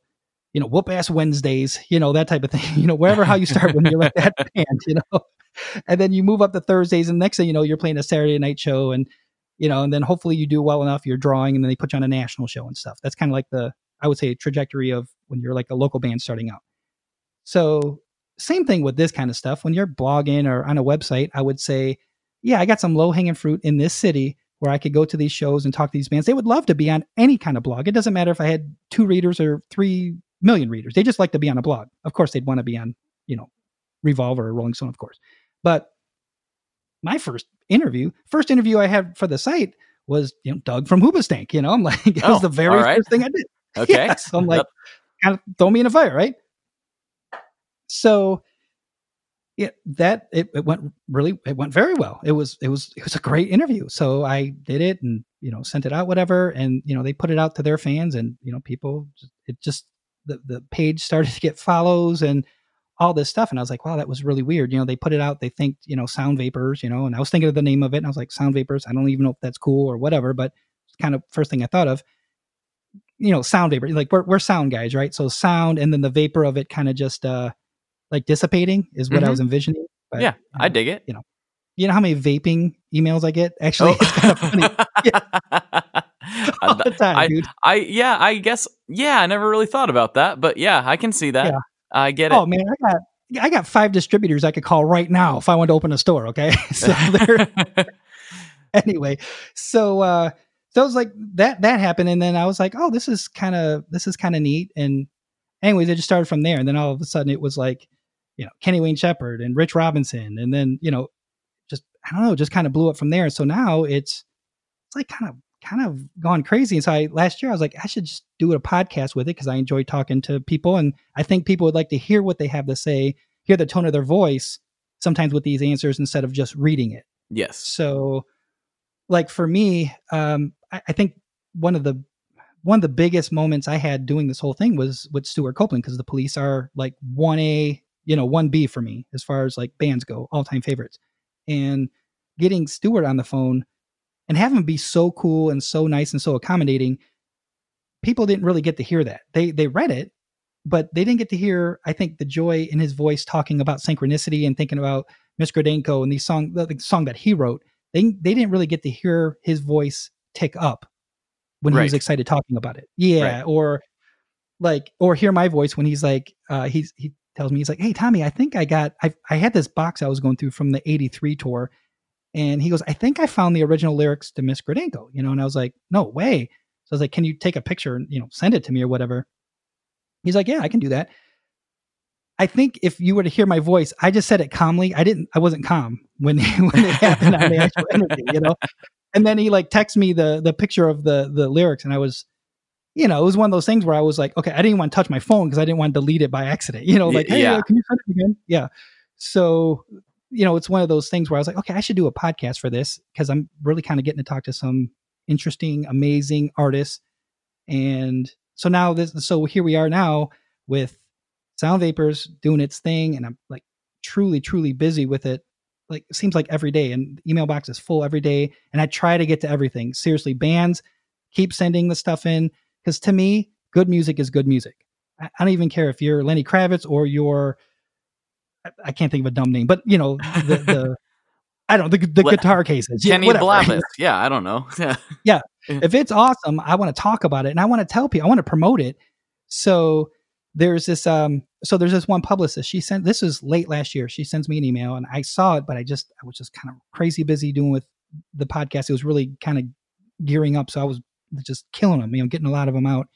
you know whoop ass wednesdays you know that type of thing you know wherever how you start when you're like that band you know and then you move up to thursdays and next thing you know you're playing a saturday night show and you know and then hopefully you do well enough you're drawing and then they put you on a national show and stuff that's kind of like the i would say trajectory of when you're like a local band starting out so same thing with this kind of stuff. When you're blogging or on a website, I would say, yeah, I got some low hanging fruit in this city where I could go to these shows and talk to these bands. They would love to be on any kind of blog. It doesn't matter if I had two readers or three million readers. They just like to be on a blog. Of course, they'd want to be on, you know, Revolver or Rolling Stone, of course. But my first interview, first interview I had for the site was, you know, Doug from Hoobastank. You know, I'm like, it Oh, was the very right. first thing I did. Okay. Yeah, so I'm like, Yep. kind of throw me in a fire, right? So yeah, that it, it went really it went very well. It was it was it was a great interview. So I did it and you know sent it out whatever and you know they put it out to their fans and you know people it just the the page started to get follows and all this stuff and I was like wow that was really weird. You know they put it out they think you know sound vapors you know and I was thinking of the name of it and I was like sound vapors. I don't even know if that's cool or whatever but it's kind of first thing I thought of you know sound vapor like we're, we're sound guys right so sound and then the vapor of it kind of just uh like dissipating is what i Mhm. was envisioning but, yeah, you I dig it. you know you know how many vaping emails i get actually it's kind of funny all the time Oh. I- dude I yeah, I guess yeah, I never really thought about that, but yeah, I can see that. Yeah. I get it. oh man i got i got five distributors i could call right now if i wanted to open a store okay so anyway so uh so was like that that happened and then i was like oh this is kind of this is kind of neat and anyways it just started from there and then all of a sudden it was like you know kenny wayne shepherd and rich robinson and then you know just i don't know just kind of blew up from there so now it's it's like kind of kind of gone crazy. And so i last year i was like i should just do a podcast with it because i enjoy talking to people. And i think people would like to hear what they have to say hear the tone of their voice sometimes with these answers instead of just reading it. Yes. so like for me um I, I think one of the one of the biggest moments i had doing this whole thing was with stewart copeland because the police are like 1a you know 1b for me as far as like bands go all-time favorites. And getting stuart on the phone and have him be so cool and so nice and so accommodating people didn't really get to hear that they they read it but they didn't get to hear i think the joy in his voice talking about synchronicity and thinking about miss Gradenko and these song the, the song that he wrote they they didn't really get to hear his voice tick up when he was excited talking about it. Yeah, Right. or like or hear my voice when he's like uh he's he tells me he's like, "Hey Tommy, I think I got I I had this box I was going through from the 83 tour." And he goes, "I think I found the original lyrics to Miss Gradenko." You know, and I was like, "No way." So I was like, "Can you take a picture and, you know, send it to me or whatever?" He's like, "Yeah, I can do that." I think if you were to hear my voice, I just said it calmly. I didn't. I wasn't calm when when it happened on the actual interview, you know. And then he like texted me the the picture of the the lyrics, and I was, you know, it was one of those things where I was like, okay, I didn't want to touch my phone because I didn't want to delete it by accident, you know, like, hey, yeah. can you send it again? Yeah. So, you know, it's one of those things where I was like, okay, I should do a podcast for this because I'm really kind of getting to talk to some interesting, amazing artists. And so now this, so here we are now with Sound Vapors doing its thing, and I'm like truly, truly busy with it. Like it seems like every day, and email box is full every day. And I try to get to everything. Seriously, bands keep sending the stuff in because to me, good music is good music. I, I don't even care if you're Lenny Kravitz or you're I, can't think of a dumb name, but you know the, the I don't the, the guitar cases. Yeah, Kenny whatever. Blavis. Yeah, I don't know. Yeah. if it's awesome, I want to talk about it and I want to tell people, I want to promote it. So there's this um so there's this one publicist. She sent this was late last year. She sends me an email and I saw it, but I just I was just kind of crazy busy doing with the podcast. It was really kind of gearing up. So I was just killing them, you know, getting a lot of them out.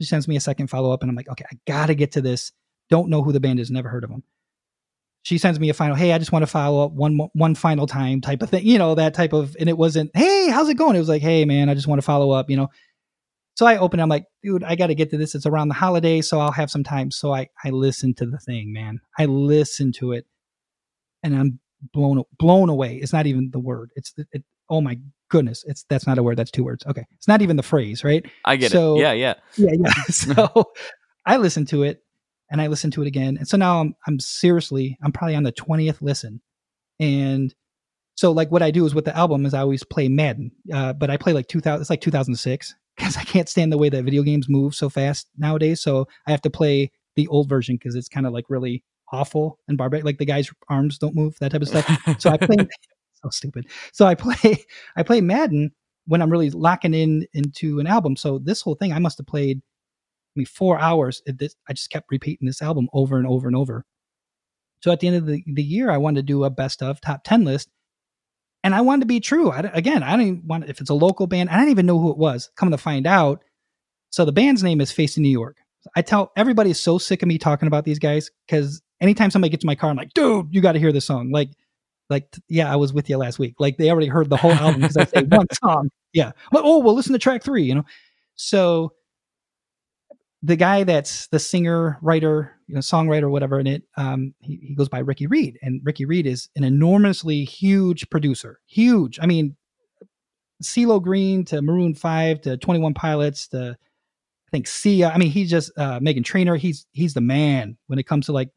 She sends me a second follow up and I'm like, okay, I gotta get to this. Don't know who the band is, never heard of them. She sends me a final, hey, I just want to follow up one one final time type of thing, you know, that type of, and it wasn't, hey, how's it going? It was like, hey, man, I just want to follow up, you know. So I open, it, I'm like, dude, I got to get to this. It's around the holiday, so I'll have some time. So I I listen to the thing, man. I listen to it, and I'm blown blown away. It's not even the word. It's it, oh my goodness. It's that's not a word. That's two words. Okay, it's not even the phrase, right? I get So- it. Yeah, yeah. yeah, yeah. so I listen to it and I listened to it again. And so now I'm I'm seriously, I'm probably on the 20th listen. And so like what I do is with the album is I always play Madden. Uh, but I play like 2000 it's like 2006 because I can't stand the way that video games move so fast nowadays. So I have to play the old version because it's kind of like really awful and barbaric. Like the guy's arms don't move, that type of stuff. So I play so stupid. So I play I play Madden when I'm really locking in into an album. So this whole thing I must have played Mean four hours. This, I just kept repeating this album over and over and over. So at the end of the, the year, I wanted to do a best of top 10 list. And I wanted to be true. I, again, I don't want if it's a local band. I don't even know who it was. Come to find out. So the band's name is Facing New York. I tell everybody is so sick of me talking about these guys because anytime somebody gets in my car, I'm like, dude, you got to hear this song. Like, like, yeah, I was with you last week. Like, they already heard the whole album because I say one song. Yeah. Well, oh, well, listen to track three, you know? So the guy that's the singer, writer, you know, songwriter, whatever in it, um, he, he goes by Ricky Reed. And Ricky Reed is an enormously huge producer. Huge. I mean, CeeLo Green to Maroon 5 to 21 Pilots to I think Sia. I mean, he's just uh Meghan Trainor. He's he's the man when it comes to like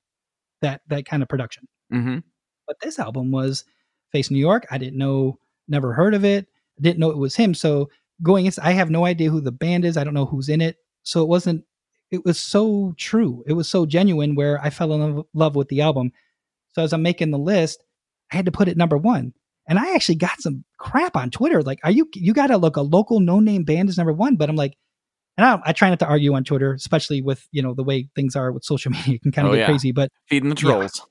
that that kind of production. Mm-hmm. But this album was Face New York. I didn't know, never heard of it. I Didn't know it was him. So going in, I have no idea who the band is. I don't know who's in it. So it wasn't. It was so true. It was so genuine. Where I fell in love, with the album. So as I'm making the list, I had to put it number one. And I actually got some crap on Twitter. Like, are you you got to look a local no name band is number one? But I'm like, and I, I try not to argue on Twitter, especially with you know the way things are with social media. It can kind of Oh, get yeah. crazy. But Feeding the Yeah. trolls.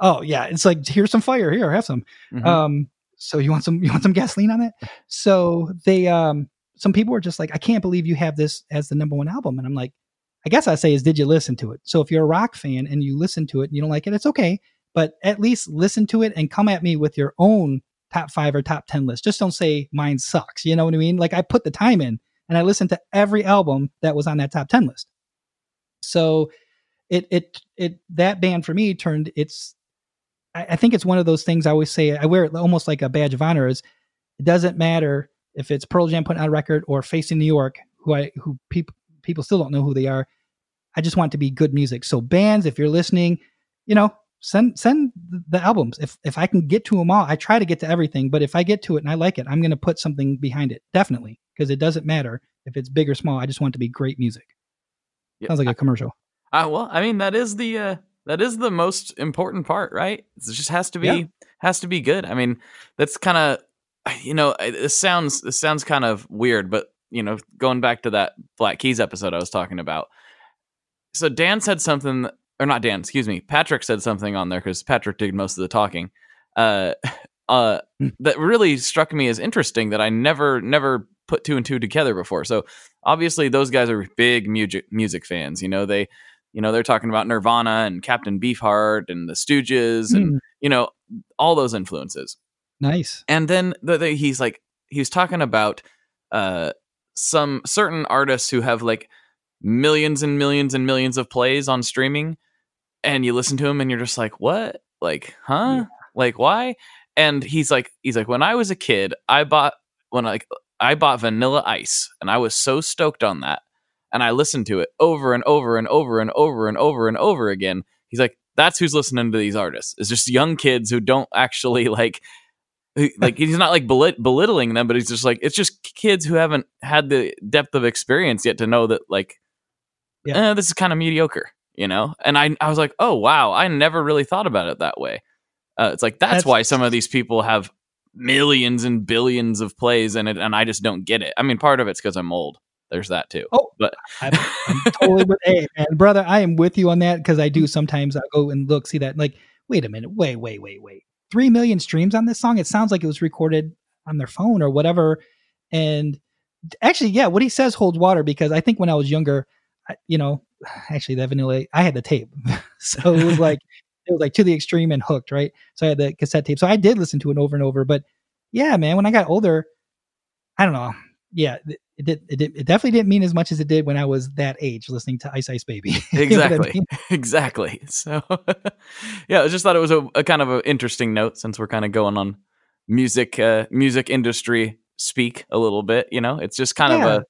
oh yeah, it's like here's some fire. Here, have some. Mhm. Um, so you want some you want some gasoline on it? So they um some people were just like, I can't believe you have this as the number one album. And I'm like, I guess I say is did you listen to it? So if you're a rock fan and you listen to it and you don't like it, it's okay. But at least listen to it and come at me with your own top five or top ten list. Just don't say mine sucks. You know what I mean? Like I put the time in and I listened to every album that was on that top ten list. So it it it that band for me turned it's I, I think it's one of those things I always say I wear it almost like a badge of honor is it doesn't matter if it's Pearl Jam putting out a record or Facing New York, who I who people people still don't know who they are. I just want to be good music. So bands, if you're listening, you know, send send the albums. If if I can get to them all, I try to get to everything. But if I get to it and I like it, I'm going to put something behind it, definitely, because it doesn't matter if it's big or small. I just want it to be great music. Yeah, Sounds like a commercial. Uh, well, I mean that is the uh, that is the most important part, right? It just has to be Yeah. has to be good. I mean, that's kind of you know it- this sounds this sounds kind of weird, but you know, going back to that Black Keys episode I was talking about. So Dan said something, or not Dan, excuse me, Patrick said something on there because Patrick did most of the talking. Uh, uh, Hmm. that really struck me as interesting that I never, never put two and two together before. So obviously those guys are big music music fans. You know, they, you know, they're talking about Nirvana and Captain Beefheart and the Stooges and Mm, you know all those influences nice. and then the, the, he's like he was talking about uh some certain artists who have like millions and millions and millions of plays on streaming and you listen to him and you're just like what? Like huh? Yeah. like why? And he's like he's like when i was a kid i bought when like i bought vanilla ice and i was so stoked on that and i listened to it over and over and over and over and over and over again. He's like that's who's listening to these artists. It's just young kids who don't actually like like he's not like belit- belittling them but he's just like it's just kids who haven't had the depth of experience yet to know that like Yeah. eh, this is kind of mediocre you know? And i i was like oh wow i never really thought about it that way. Uh, it's like that's, That's- why some of these people have millions and billions of plays in it and i just don't get it. I mean part of it's because i'm old. There's that too. Oh, but I'm, I'm totally with. Hey, man, brother, I am with you on that because I do sometimes I go and look, see that, like, wait a minute, wait, wait, wait, wait, three million streams on this song. It sounds like it was recorded on their phone or whatever. And actually, yeah, what he says holds water because I think when I was younger, I, you know, actually that vanilla, I had the tape, so it was like it was like to the extreme and hooked, right? So I had the cassette tape, so I did listen to it over and over. But yeah, man, when I got older, I don't know. Yeah, it, it did. It, did, it definitely didn't mean as much as it did when I was that age, listening to Ice Ice Baby. You know I exactly mean? exactly so yeah i just thought it was a, a kind of an interesting note since we're kind of going on music uh music industry speak a little bit you know it's just kind Yeah. of a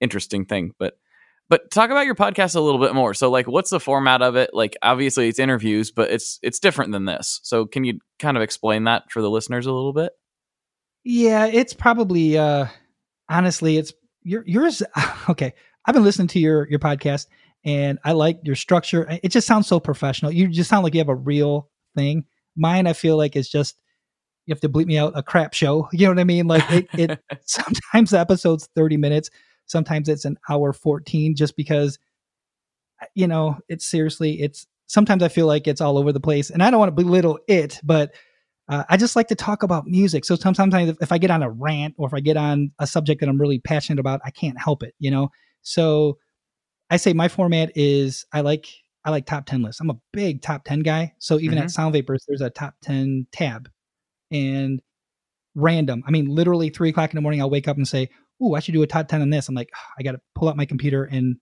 interesting thing but but talk about your podcast a little bit more so like what's the format of it like obviously it's interviews but it's it's different than this so can you kind of explain that for the listeners a little bit Yeah, it's probably uh honestly, it's your yours. Okay, I've been listening to your your podcast, and I like your structure. It just sounds so professional. You just sound like you have a real thing. Mine, I feel like it's just you have to bleep me out a crap show. You know what I mean? Like it. it sometimes the episode's thirty minutes. Sometimes it's an hour fourteen, just because you know it's seriously. It's sometimes I feel like it's all over the place, and I don't want to belittle it, but uh, I just like to talk about music. So sometimes if, if I get on a rant or if I get on a subject that I'm really passionate about, I can't help it, you know? So I say my format is I like I like top 10 lists. I'm a big top 10 guy. So even at Sound Vapors, there's a top 10 tab and random. I mean, literally three o'clock in the morning, I'll wake up and say, Oh, I should do a top 10 on this. I'm like, "Ah, I got to pull out my computer and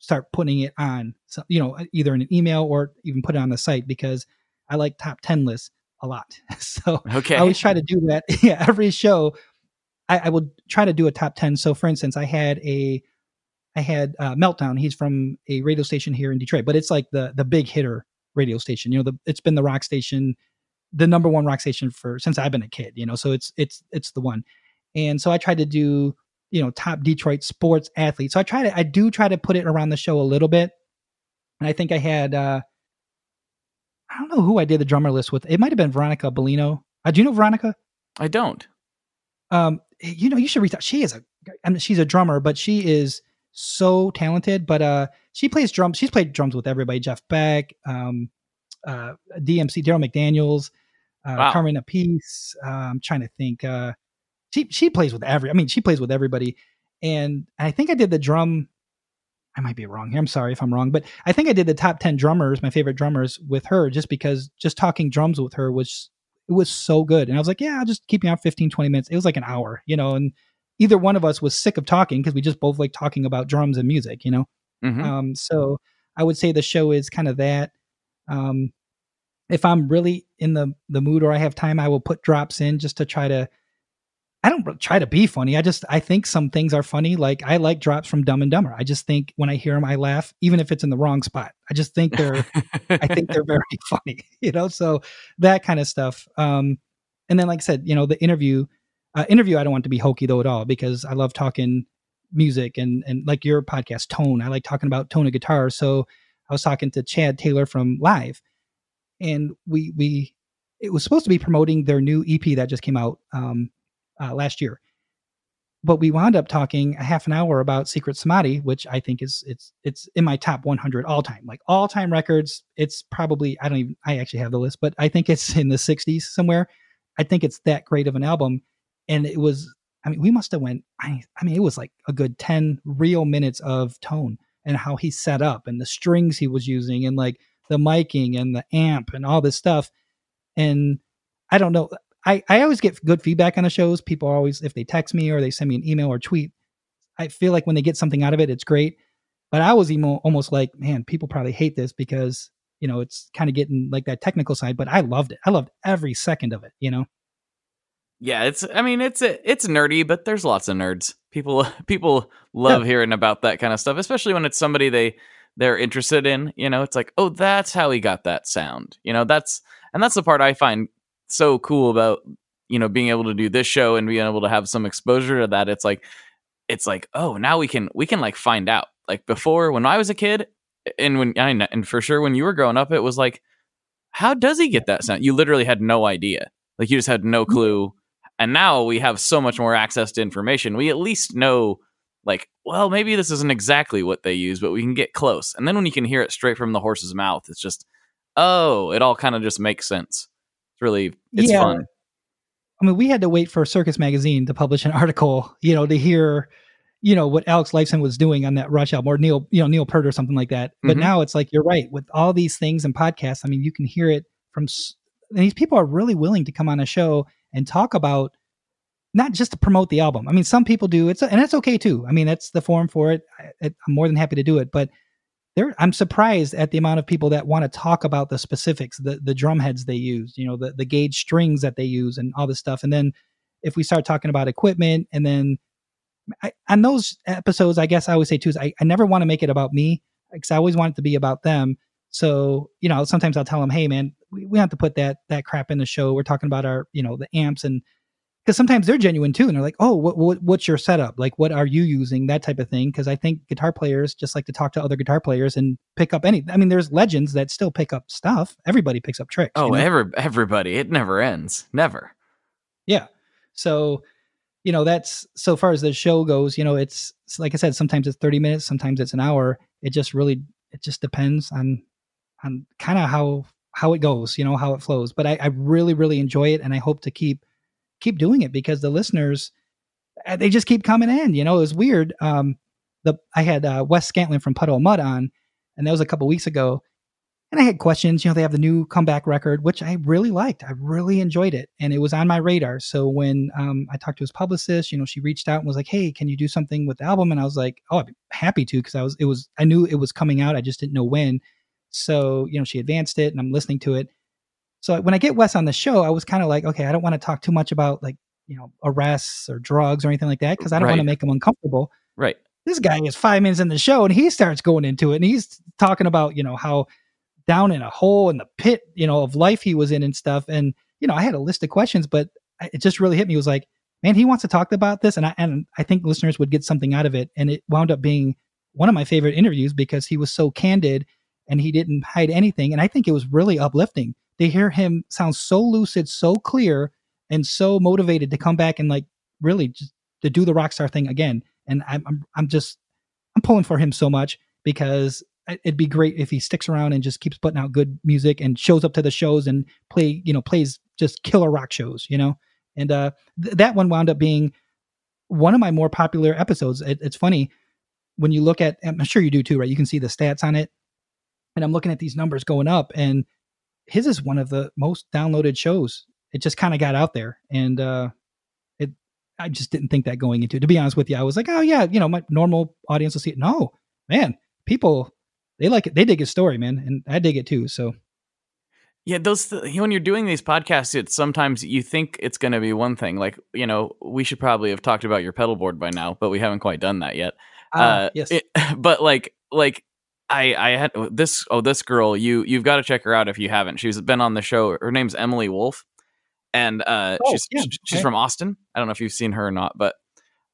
start putting it on, so, you know, either in an email or even put it on the site because I like top 10 lists a lot. So okay I always try to do that. Yeah, every show, I, I will try to do a top ten. So, for instance, I had a, I had uh, Meltdown. He's from a radio station here in Detroit, but it's like the the big hitter radio station. You know, the it's been the rock station, the number one rock station for since I've been a kid. You know, so it's it's it's the one. And so I tried to do you know top Detroit sports athletes. So I try to I do try to put it around the show a little bit. And I think I had uh I don't know who I did the drummer list with. It might have been Veronica Bellino. Uh, do you know Veronica? i don't Um, you know, you should reach out. She is a, I mean, she's a drummer, but she is so talented. But uh, she plays drums. She's played drums with everybody: Jeff Beck, um, uh, DMC, Darryl McDaniels, uh, Wow. Carmine Appice. Uh, I'm trying to think. Uh, she she plays with every. I mean, she plays with everybody. And I think I did the drum. I might be wrong here. I'm sorry if I'm wrong, but I think I did the top ten drummers, my favorite drummers, with her, just because just talking drums with her was it was so good. And I was like, yeah, I'll just keep me on 15, 20 minutes. It was like an hour, you know, and either one of us was sick of talking because we just both like talking about drums and music, you know? Mhm. Um, so I would say the show is kind of that. Um, if I'm really in the, the mood or I have time, I will put drops in just to try to, I don't re- try to be funny. I just, I think some things are funny. Like I like drops from Dumb and Dumber. I just think when I hear them, I laugh, even if it's in the wrong spot. I just think they're, I think they're very funny, you know. So that kind of stuff. Um, and then, like I said, you know, the interview, uh, interview. I don't want to be hokey though at all because I love talking music and and like your podcast tone. I like talking about tone of guitar. So I was talking to Chad Taylor from Live, and we we it was supposed to be promoting their new EP that just came out um, uh, last year. but we wound up talking a half an hour about Secret Samadhi, which I think is it's it's in my top 100 all time, like all time records. It's probably I don't even I actually have the list, but I think it's in the 60s somewhere. I think it's that great of an album, and it was. I mean, we must have went. I I mean, it was like a good 10 real minutes of tone and how he set up and the strings he was using and like the miking and the amp and all this stuff. And I don't know. I, I always get good feedback on the shows. People always, if they text me or they send me an email or tweet, I feel like when they get something out of it, it's great. But I was emo- almost like, man, people probably hate this because, you know, it's kind of getting like that technical side, but I loved it. I loved every second of it, you know? Yeah, it's I mean it's it's nerdy, but there's lots of nerds. People people love yeah. hearing about that kind of stuff, especially when it's somebody they they're interested in, you know, it's like, "Oh, that's how he got that sound." You know, that's and that's the part I find so cool about you know being able to do this show and being able to have some exposure to that it's like it's like oh now we can we can like find out. Like before when i was a kid and when I and for sure when you were growing up it was like how does he get that sound? You literally had no idea. Like you just had no mm-hmm. clue and now we have so much more access to information. We at least know like well maybe this isn't exactly what they use but we can get close. And then when you can hear it straight from the horse's mouth it's just oh it all kind of just makes sense really it's yeah. fun. I mean, we had to wait for Circus Magazine to publish an article, you know, to hear, you know, what Alex Lifeson was doing on that Rush album or Neil, you know, Neil Peart or something like that. But mm-hmm. now it's like you're right with all these things and podcasts. I mean, you can hear it from and these people are really willing to come on a show and talk about not just to promote the album. I mean, some people do. It's and that's okay too. I mean, that's the forum for it. I, I'm more than happy to do it. But there i'm surprised at the amount of people that want to talk about the specifics the the drum heads they use you know the, the gauge strings that they use and all this stuff. And then if we start talking about equipment and then I, on those episodes i guess i always say too is I, I never want to make it about me because i always want it to be about them. So you know sometimes i'll tell them hey man we, we have to put that that crap in the show. We're talking about our you know the amps and because sometimes they're genuine too and they're like oh what, what, what's your setup? Like what are you using? That type of thing because i think guitar players just like to talk to other guitar players and pick up any i mean there's legends that still pick up stuff. Everybody picks up tricks oh you know? every, everybody. It never ends. Never. Yeah. So you know that's so far as the show goes you know it's, like i said sometimes it's 30 minutes sometimes it's an hour. It just really it just depends on on kind of how how it goes you know how it flows. But I, I really really enjoy it and i hope to keep keep doing it because the listeners uh, they just keep coming in. You know, it was weird. Um, the I had uh, Wes Scantlin from Puddle of Mudd on, and that was a couple weeks ago. And I had questions. You know, they have the new comeback record, which I really liked. I really enjoyed it, and it was on my radar. So when um, I talked to his publicist, you know, she reached out and was like, "Hey, can you do something with the album?" And I was like, "Oh, I'd be happy to," because I was it was I knew it was coming out. I just didn't know when. So you know, she advanced it, and I'm listening to it. So when I get Wes on the show, I was kind of like, okay, I don't want to talk too much about like, you know, arrests or drugs or anything like that because I don't right. want to make him uncomfortable. Right. This guy is five minutes in the show and he starts going into it and he's talking about, you know, how down in a hole in the pit, you know, of life he was in and stuff. And, you know, I had a list of questions, but it just really hit me. It was like, man, he wants to talk about this. And I, and I think listeners would get something out of it. And it wound up being one of my favorite interviews because he was so candid and he didn't hide anything. And I think it was really uplifting to hear him sound so lucid, so clear, and so motivated to come back and like really just to do the rock star thing again. And I'm I'm, I'm just I'm pulling for him so much because it'd be great if he sticks around and just keeps putting out good music and shows up to the shows and play you know plays just killer rock shows you know? And uh th- that one wound up being one of my more popular episodes. It, it's funny when you look at i'm sure you do too right? You can see the stats on it. And i'm looking at these numbers going up and his is one of the most downloaded shows. It just kind of got out there, and uh, it. I just didn't think that going into it. To be honest with you, I was like, oh yeah, you know, my normal audience will see it. No, man, people they like it. They dig his story, man, and I dig it too. So. Yeah, those th- when you're doing these podcasts, it's sometimes you think it's going to be one thing. Like you know, we should probably have talked about your pedal board by now, but we haven't quite done that yet. Uh, uh yes, it, but like like I I had oh, this oh this girl you you've got to check her out if you haven't. She's been on the show. Her name's Emily Wolfe, and uh, oh, she's yeah, she's okay. from Austin. I don't know if you've seen her or not, but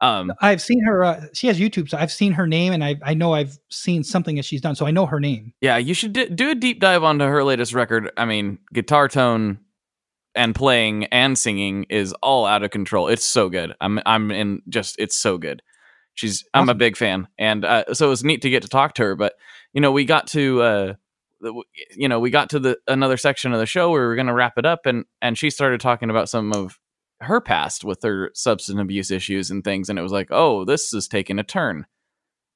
um, I've seen her. Uh, she has YouTube, so I've seen her name, and I I know I've seen something that she's done, so I know her name. Yeah, you should d- do a deep dive onto her latest record. I mean, guitar tone and playing and singing is all out of control. It's so good. I'm I'm in just it's so good. She's I'm a big fan, and uh, so it was neat to get to talk to her. But you know, we got to uh, you know we got to the another section of the show where we were going to wrap it up, and and she started talking about some of her past with her substance abuse issues and things, and it was like, oh, this is taking a turn,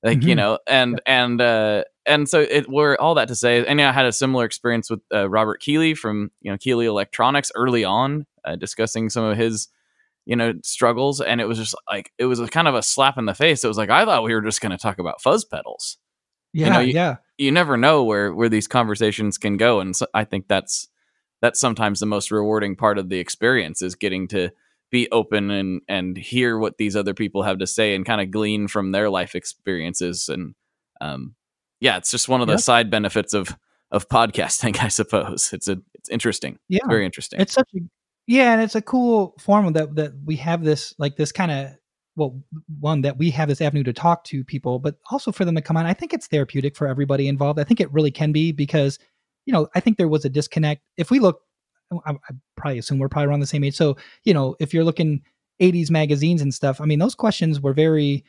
like you Mhm. know, and and uh, and so it were all that to say, and yeah, I had a similar experience with uh, Robert Keeley from you know Keeley Electronics early on, uh, discussing some of his you know struggles, and it was just like it was a kind of a slap in the face. It was like I thought we were just going to talk about fuzz pedals. Yeah, know, you- yeah. You never know where where these conversations can go, and so I think that's that's sometimes the most rewarding part of the experience is getting to be open and and hear what these other people have to say and kind of glean from their life experiences and um yeah it's just one of the Yep. side benefits of of podcasting i suppose it's a it's interesting Yeah. it's very interesting It's such a yeah, and it's a cool form that that we have this like this kind of well one that we have this avenue to talk to people, but also for them to come on. I think it's therapeutic for everybody involved. I think it really can be because you know I think there was a disconnect. If we look, I, I probably assume we're probably around the same age. So you know if you're looking 80s magazines and stuff, I mean those questions were very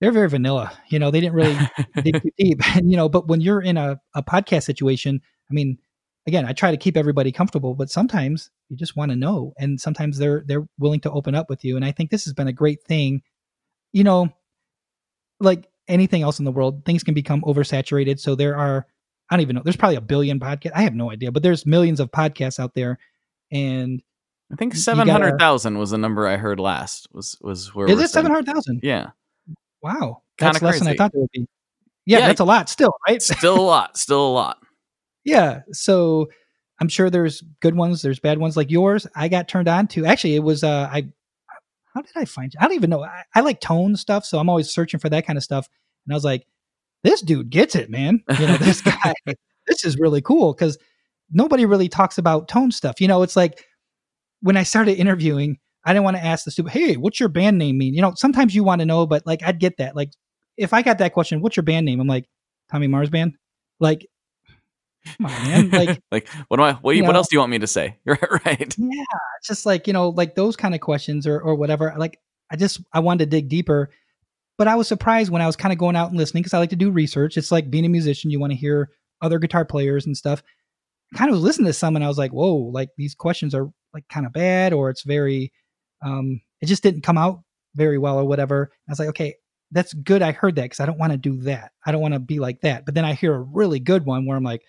they're very vanilla. You know they didn't really dig too deep. And you know, but when you're in a, a podcast situation, I mean, again, I try to keep everybody comfortable, but sometimes you just want to know, and sometimes they're they're willing to open up with you. And I think this has been a great thing. You know, like anything else in the world, things can become oversaturated. So there are, I don't even know, there's probably a billion podcasts. I have no idea, but there's millions of podcasts out there. And i think 700000 was the number i heard last was was where is it seven hundred thousand? yeah Wow, Kinda that's less than I thought it would be. Yeah, Yeah. that's a lot still, right? still a lot still a lot Yeah. So I'm sure there's good ones, there's bad ones like yours. I got turned on to actually it was uh I how did I find you? I don't even know. I, I like tone stuff, so I'm always searching for that kind of stuff. And I was like, this dude gets it, man. You know, this guy, this is really cool because nobody really talks about tone stuff. You know, it's like when I started interviewing, I didn't want to ask the stupid, hey, what's your band name mean? You know, sometimes you want to know, but like I'd get that. Like if I got that question, what's your band name? I'm like, Tommy Mars Band. Like, on, man. Like, like what do i what, you, You what else do you want me to say right yeah, it's just like, you know, like those kind of questions or or whatever. Like I just I wanted to dig deeper. But I was surprised when I was kind of going out and listening because I like to do research. It's like being a musician, you want to hear other guitar players and stuff. Kind of was listening to some and I was like, whoa, like these questions are like kind of bad or it's very um it just didn't come out very well or whatever. I was like, okay, that's good. I heard that because I don't want to do that. I don't want to be like that. But then I hear a really good one where I'm like,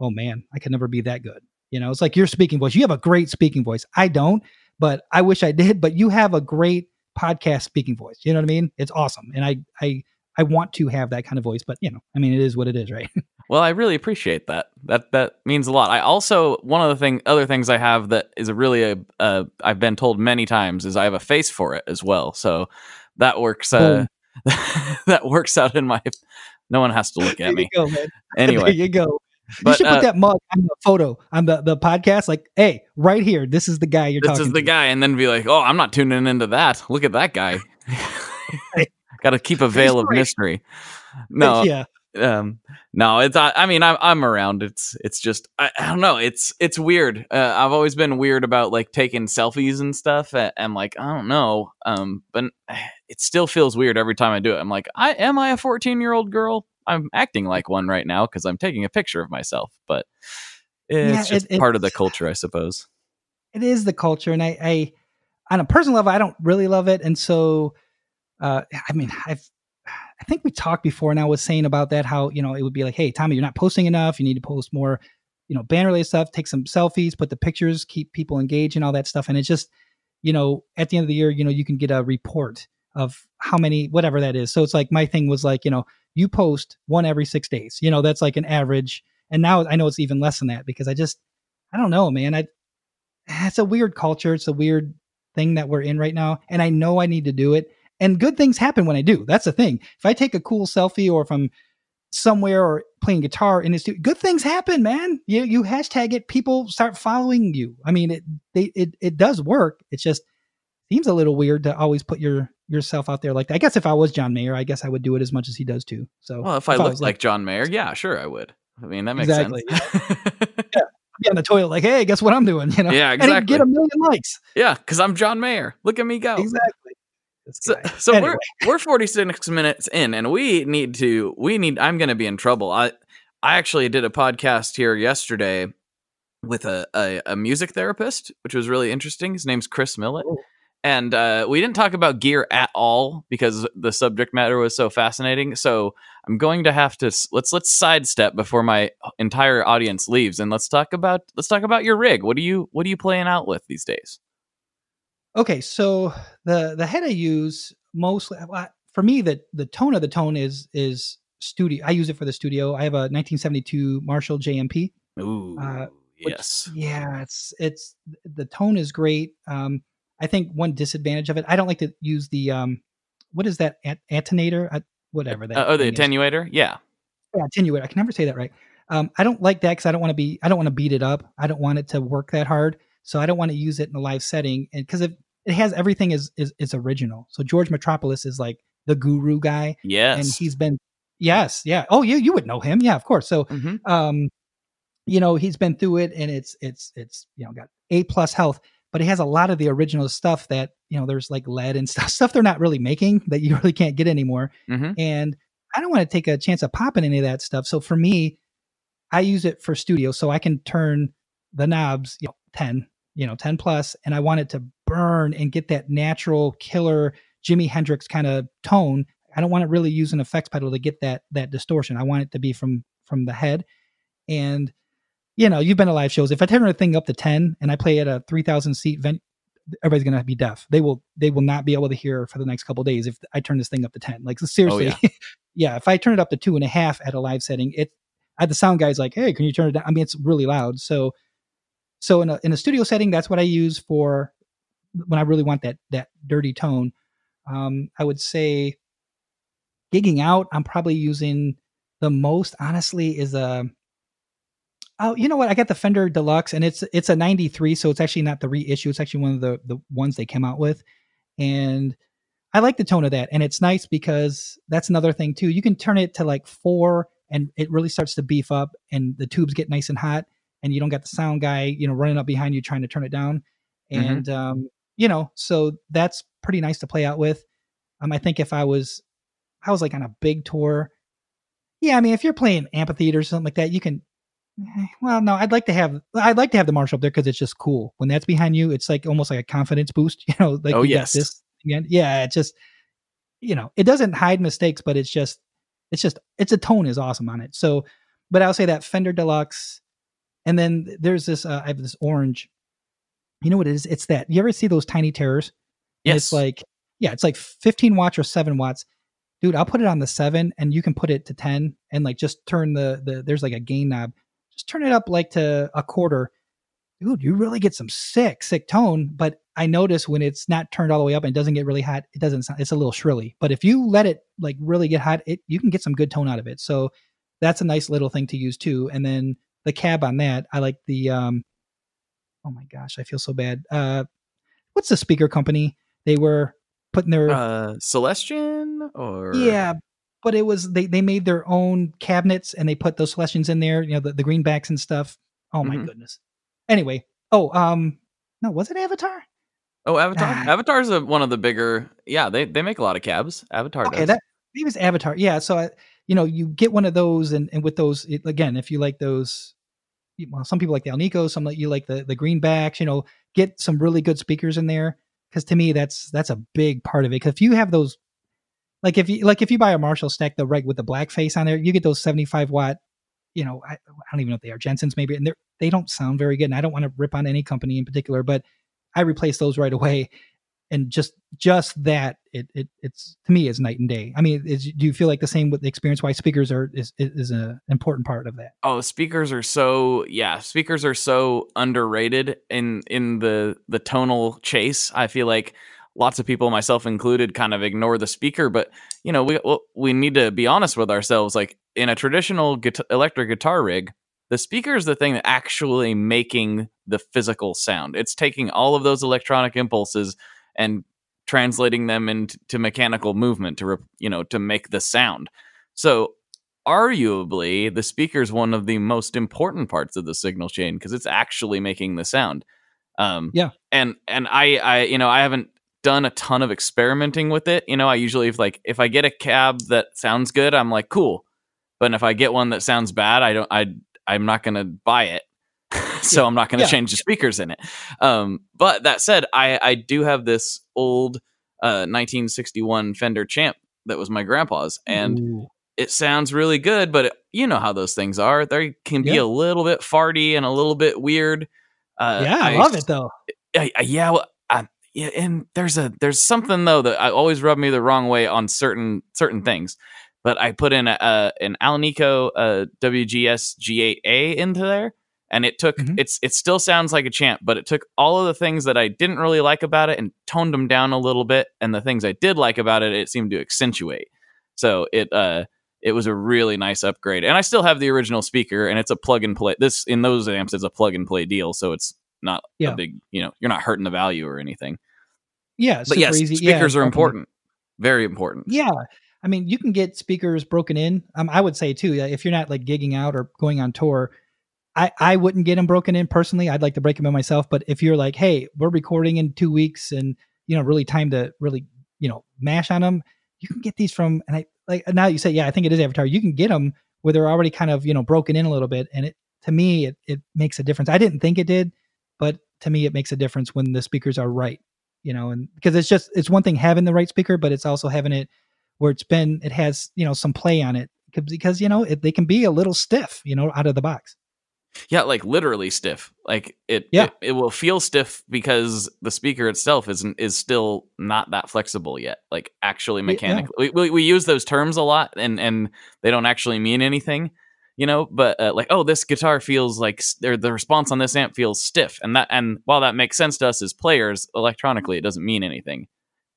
oh man, I could never be that good. You know, it's like your speaking voice. You have a great speaking voice. I don't, but I wish I did. But you have a great podcast speaking voice. You know what I mean? It's awesome, and I I I want to have that kind of voice. But you know, I mean, it is what it is, right? Well, I really appreciate that. That that means a lot. I also one of the thing other things I have that is a really a uh, I've been told many times is I have a face for it as well. So that works. Uh, that works out in my. No one has to look at me go, anyway. there you go. You But, should put uh, that mug on the photo on the the podcast. Like, hey, right here, this is the guy you're talking about. This is the to. guy, and then be like, "Oh, I'm not tuning into that. Look at that guy." Got to keep a veil of mystery. No, yeah, um no it's i, I mean I'm, I'm around it's it's just I, I don't know it's it's weird uh, i've always been weird about like taking selfies and stuff and, and like i don't know um but it still feels weird every time i do it i'm like i am i a 14 year old girl i'm acting like one right now because i'm taking a picture of myself but it's Yeah, just it- part of the culture i suppose it is the culture, and I, I on a personal level, I don't really love it, and so uh, I mean, I've I think we talked before, and I was saying about that how you know it would be like, hey, Tommy, you're not posting enough. You need to post more, you know, band related stuff. Take some selfies, put the pictures, keep people engaged, and all that stuff. And it's just, you know, at the end of the year, you know, you can get a report of how many whatever that is. So it's like my thing was like, you know, you post one every six days. You know, that's like an average. And now I know it's even less than that because I just, I don't know, man. I it's a weird culture. It's a weird thing that we're in right now. And I know I need to do it. And good things happen when I do. That's the thing. If I take a cool selfie or if I'm somewhere or playing guitar in it's good things happen, man. You you hashtag it, people start following you. I mean, it they it it does work. It's just seems a little weird to always put your yourself out there like that. I guess if I was John Mayer, I guess I would do it as much as he does too. So well if i looked was like john mayer yeah sure i would i mean that makes Exactly. sense yeah. be on the toilet like, hey, guess what I'm doing? You know? Yeah, And exactly. get a million likes. Yeah, because I'm John Mayer. Look at me go. Exactly. So, so Anyway. we're we're 46 minutes in, and we need to. We need. I'm going to be in trouble. I I actually did a podcast here yesterday with a, a a music therapist, which was really interesting. His name's Chris Millett, Oh. And uh, we didn't talk about gear at all because the subject matter was so fascinating. So I'm going to have to let's let's sidestep before my entire audience leaves, and let's talk about let's talk about your rig. What do you what are you playing out with these days? Okay, so the the head I use mostly for me the the tone of the tone is is studio. I use it for the studio. I have a 1972 Marshall JMP. Ooh, Uh, which- yes. Yeah, it's it's the tone is great. Um, I think one disadvantage of it, I don't like to use the um, what is that at- attenuator? Uh, whatever that. Uh, oh, the thing is. attenuator. Yeah. Yeah, attenuator. I can never say that right. Um, I don't like that because I don't want to be. I don't want to beat it up. I don't want it to work that hard. So I don't want to use it in a live setting, and because it it has everything is is is original. So George Metropoulos is like the guru guy, Yes. and he's been yes, yeah. Oh, you you would know him, yeah, of course. So Mhm. um, you know, he's been through it, and it's it's it's you know got A plus health, but it has a lot of the original stuff that you know there's like lead and stuff stuff they're not really making that you really can't get anymore Mhm. and I don't want to take a chance of popping any of that stuff. So for me, I use it for studio, so I can turn the knobs, you know, ten, you know, ten plus, and I want it to burn and get that natural killer Jimi Hendrix kind of tone. I don't want to really use an effects pedal to get that that distortion. I want it to be from from the head, and you know, you've been to live shows. If I turn a thing up to ten and I play at a three thousand seat vent, everybody's gonna be deaf. They will they will not be able to hear for the next couple days if I turn this thing up to ten. Like seriously, yeah. yeah. If I turn it up to two and a half at a live setting, it I, the sound guy's like, hey, can you turn it down? I mean, it's really loud. So so in a in a studio setting, that's what I use for when I really want that that dirty tone. Um, I would say gigging out, I'm probably using the most honestly is a Oh, you know what? I got the Fender Deluxe, and it's it's a '93, so it's actually not the reissue. It's actually one of the the ones they came out with, and I like the tone of that. And it's nice because that's another thing too. You can turn it to like four, and it really starts to beef up, and the tubes get nice and hot, and you don't got the sound guy, you know, running up behind you trying to turn it down, Mhm. and um, you know, so that's pretty nice to play out with. Um, I think if I was, I was like on a big tour, yeah. I mean, if you're playing amphitheater or something like that, you can Well, no, I'd like to have I'd like to have the Marshall up there because it's just cool. When that's behind you, it's like almost like a confidence boost. You know, like Oh, you yes. this again. Yeah, it just you know, it doesn't hide mistakes, but it's just it's just it's a tone is awesome on it. So, but I'll say that Fender Deluxe, and then there's this uh, I have this orange. You know what it is? It's that you ever see those tiny terrors? And Yes. It's like yeah, it's like 15 watts or seven watts. Dude, I'll put it on the seven, and you can put it to 10, and like just turn the the there's like a gain knob just turn it up like to a quarter. Dude, you really get some sick, sick tone. But I notice when it's not turned all the way up and it doesn't get really hot, it doesn't sound, it's a little shrilly. But if you let it like really get hot, it you can get some good tone out of it. So that's a nice little thing to use too. And then the cab on that, I like the um oh my gosh, I feel so bad. Uh what's the speaker company? They were putting their uh, Celestion or yeah, but it was they they made their own cabinets and they put those Celestions in there, you know, the, the greenbacks and stuff. Oh my Mhm. goodness. Anyway, oh um no, was it Avatar? Oh, Avatar. Ah. Avatar's a, one of the bigger. Yeah, they they make a lot of cabs. Avatar Okay, does. that maybe Avatar. Yeah, so I, you know, you get one of those and and with those it, again, if you like those well, some people like the Alnico, some like you like the the greenbacks, you know, get some really good speakers in there cuz to me that's that's a big part of it. Cuz if you have those like if you like if you buy a Marshall stack the right with the black face on there, you get those 75 watt, you know, I, I don't even know if they are Jensen's maybe and they they don't sound very good and I don't want to rip on any company in particular, but I replace those right away and just just that it, it it's to me is night and day. I mean, is, do you feel like the same with the experience? Why speakers are is is an important part of that? Oh, speakers are so yeah, speakers are so underrated in in the the tonal chase. I feel like lots of people, myself included, kind of ignore the speaker, but you know, we we need to be honest with ourselves. Like in a traditional guitar, electric guitar rig, the speaker is the thing that actually making the physical sound. It's taking all of those electronic impulses and translating them into mechanical movement to you know to make the sound. So arguably the speaker is one of the most important parts of the signal chain because it's actually making the sound. Um, Yeah. and and I I you know I haven't done a ton of experimenting with it. You know, I usually if like if I get a cab that sounds good, I'm like cool. But if I get one that sounds bad, I don't I I'm not gonna buy it. so Yeah. I'm not gonna Yeah. change the speakers in it. Um, but that said, I I do have this old uh 1961 Fender Champ that was my grandpa's and Ooh. it sounds really good, but it, you know how those things are. They can be Yeah. a little bit farty and a little bit weird. Uh, yeah, I, love it though. I, I, yeah, well, I, yeah, and there's a there's something though that I always rub me the wrong way on certain certain things. But I put in a, a an Alnico uh, WGS G8A into there, and it took Mhm. it's it still sounds like a champ, but it took all of the things that I didn't really like about it and toned them down a little bit, and the things I did like about it, it seemed to accentuate. So it uh it was a really nice upgrade, and I still have the original speaker, and it's a plug and play. This in those amps is a plug and play deal, so it's not Yeah. a big you know you're not hurting the value or anything. Yeah, But yes, easy. speakers yeah, are important, very important. Yeah. I mean, you can get speakers broken in. Um, I would say too, if you're not like gigging out or going on tour, I, I wouldn't get them broken in personally. I'd like to break them in myself. But if you're like, hey, we're recording in two weeks and, you know, really time to really, you know, mash on them, you can get these from, and I like now you say, yeah, I think it is Avatar. You can get them where they're already kind of, you know, broken in a little bit. And it, to me, it, it makes a difference. I didn't think it did, but to me, it makes a difference when the speakers are right, you know, and because it's just, it's one thing having the right speaker, but it's also having it where it's been it has you know some play on it because you know it, they can be a little stiff you know out of the box Yeah, like literally stiff. Like it, Yeah. it, it will feel stiff because the speaker itself isn't is still not that flexible yet. Like actually Yeah, yeah. mechanically, we, we we use those terms a lot, and and they don't actually mean anything, you know. But uh, like, oh, this guitar feels like or the response on this amp feels stiff, and that and while that makes sense to us as players, electronically, it doesn't mean anything.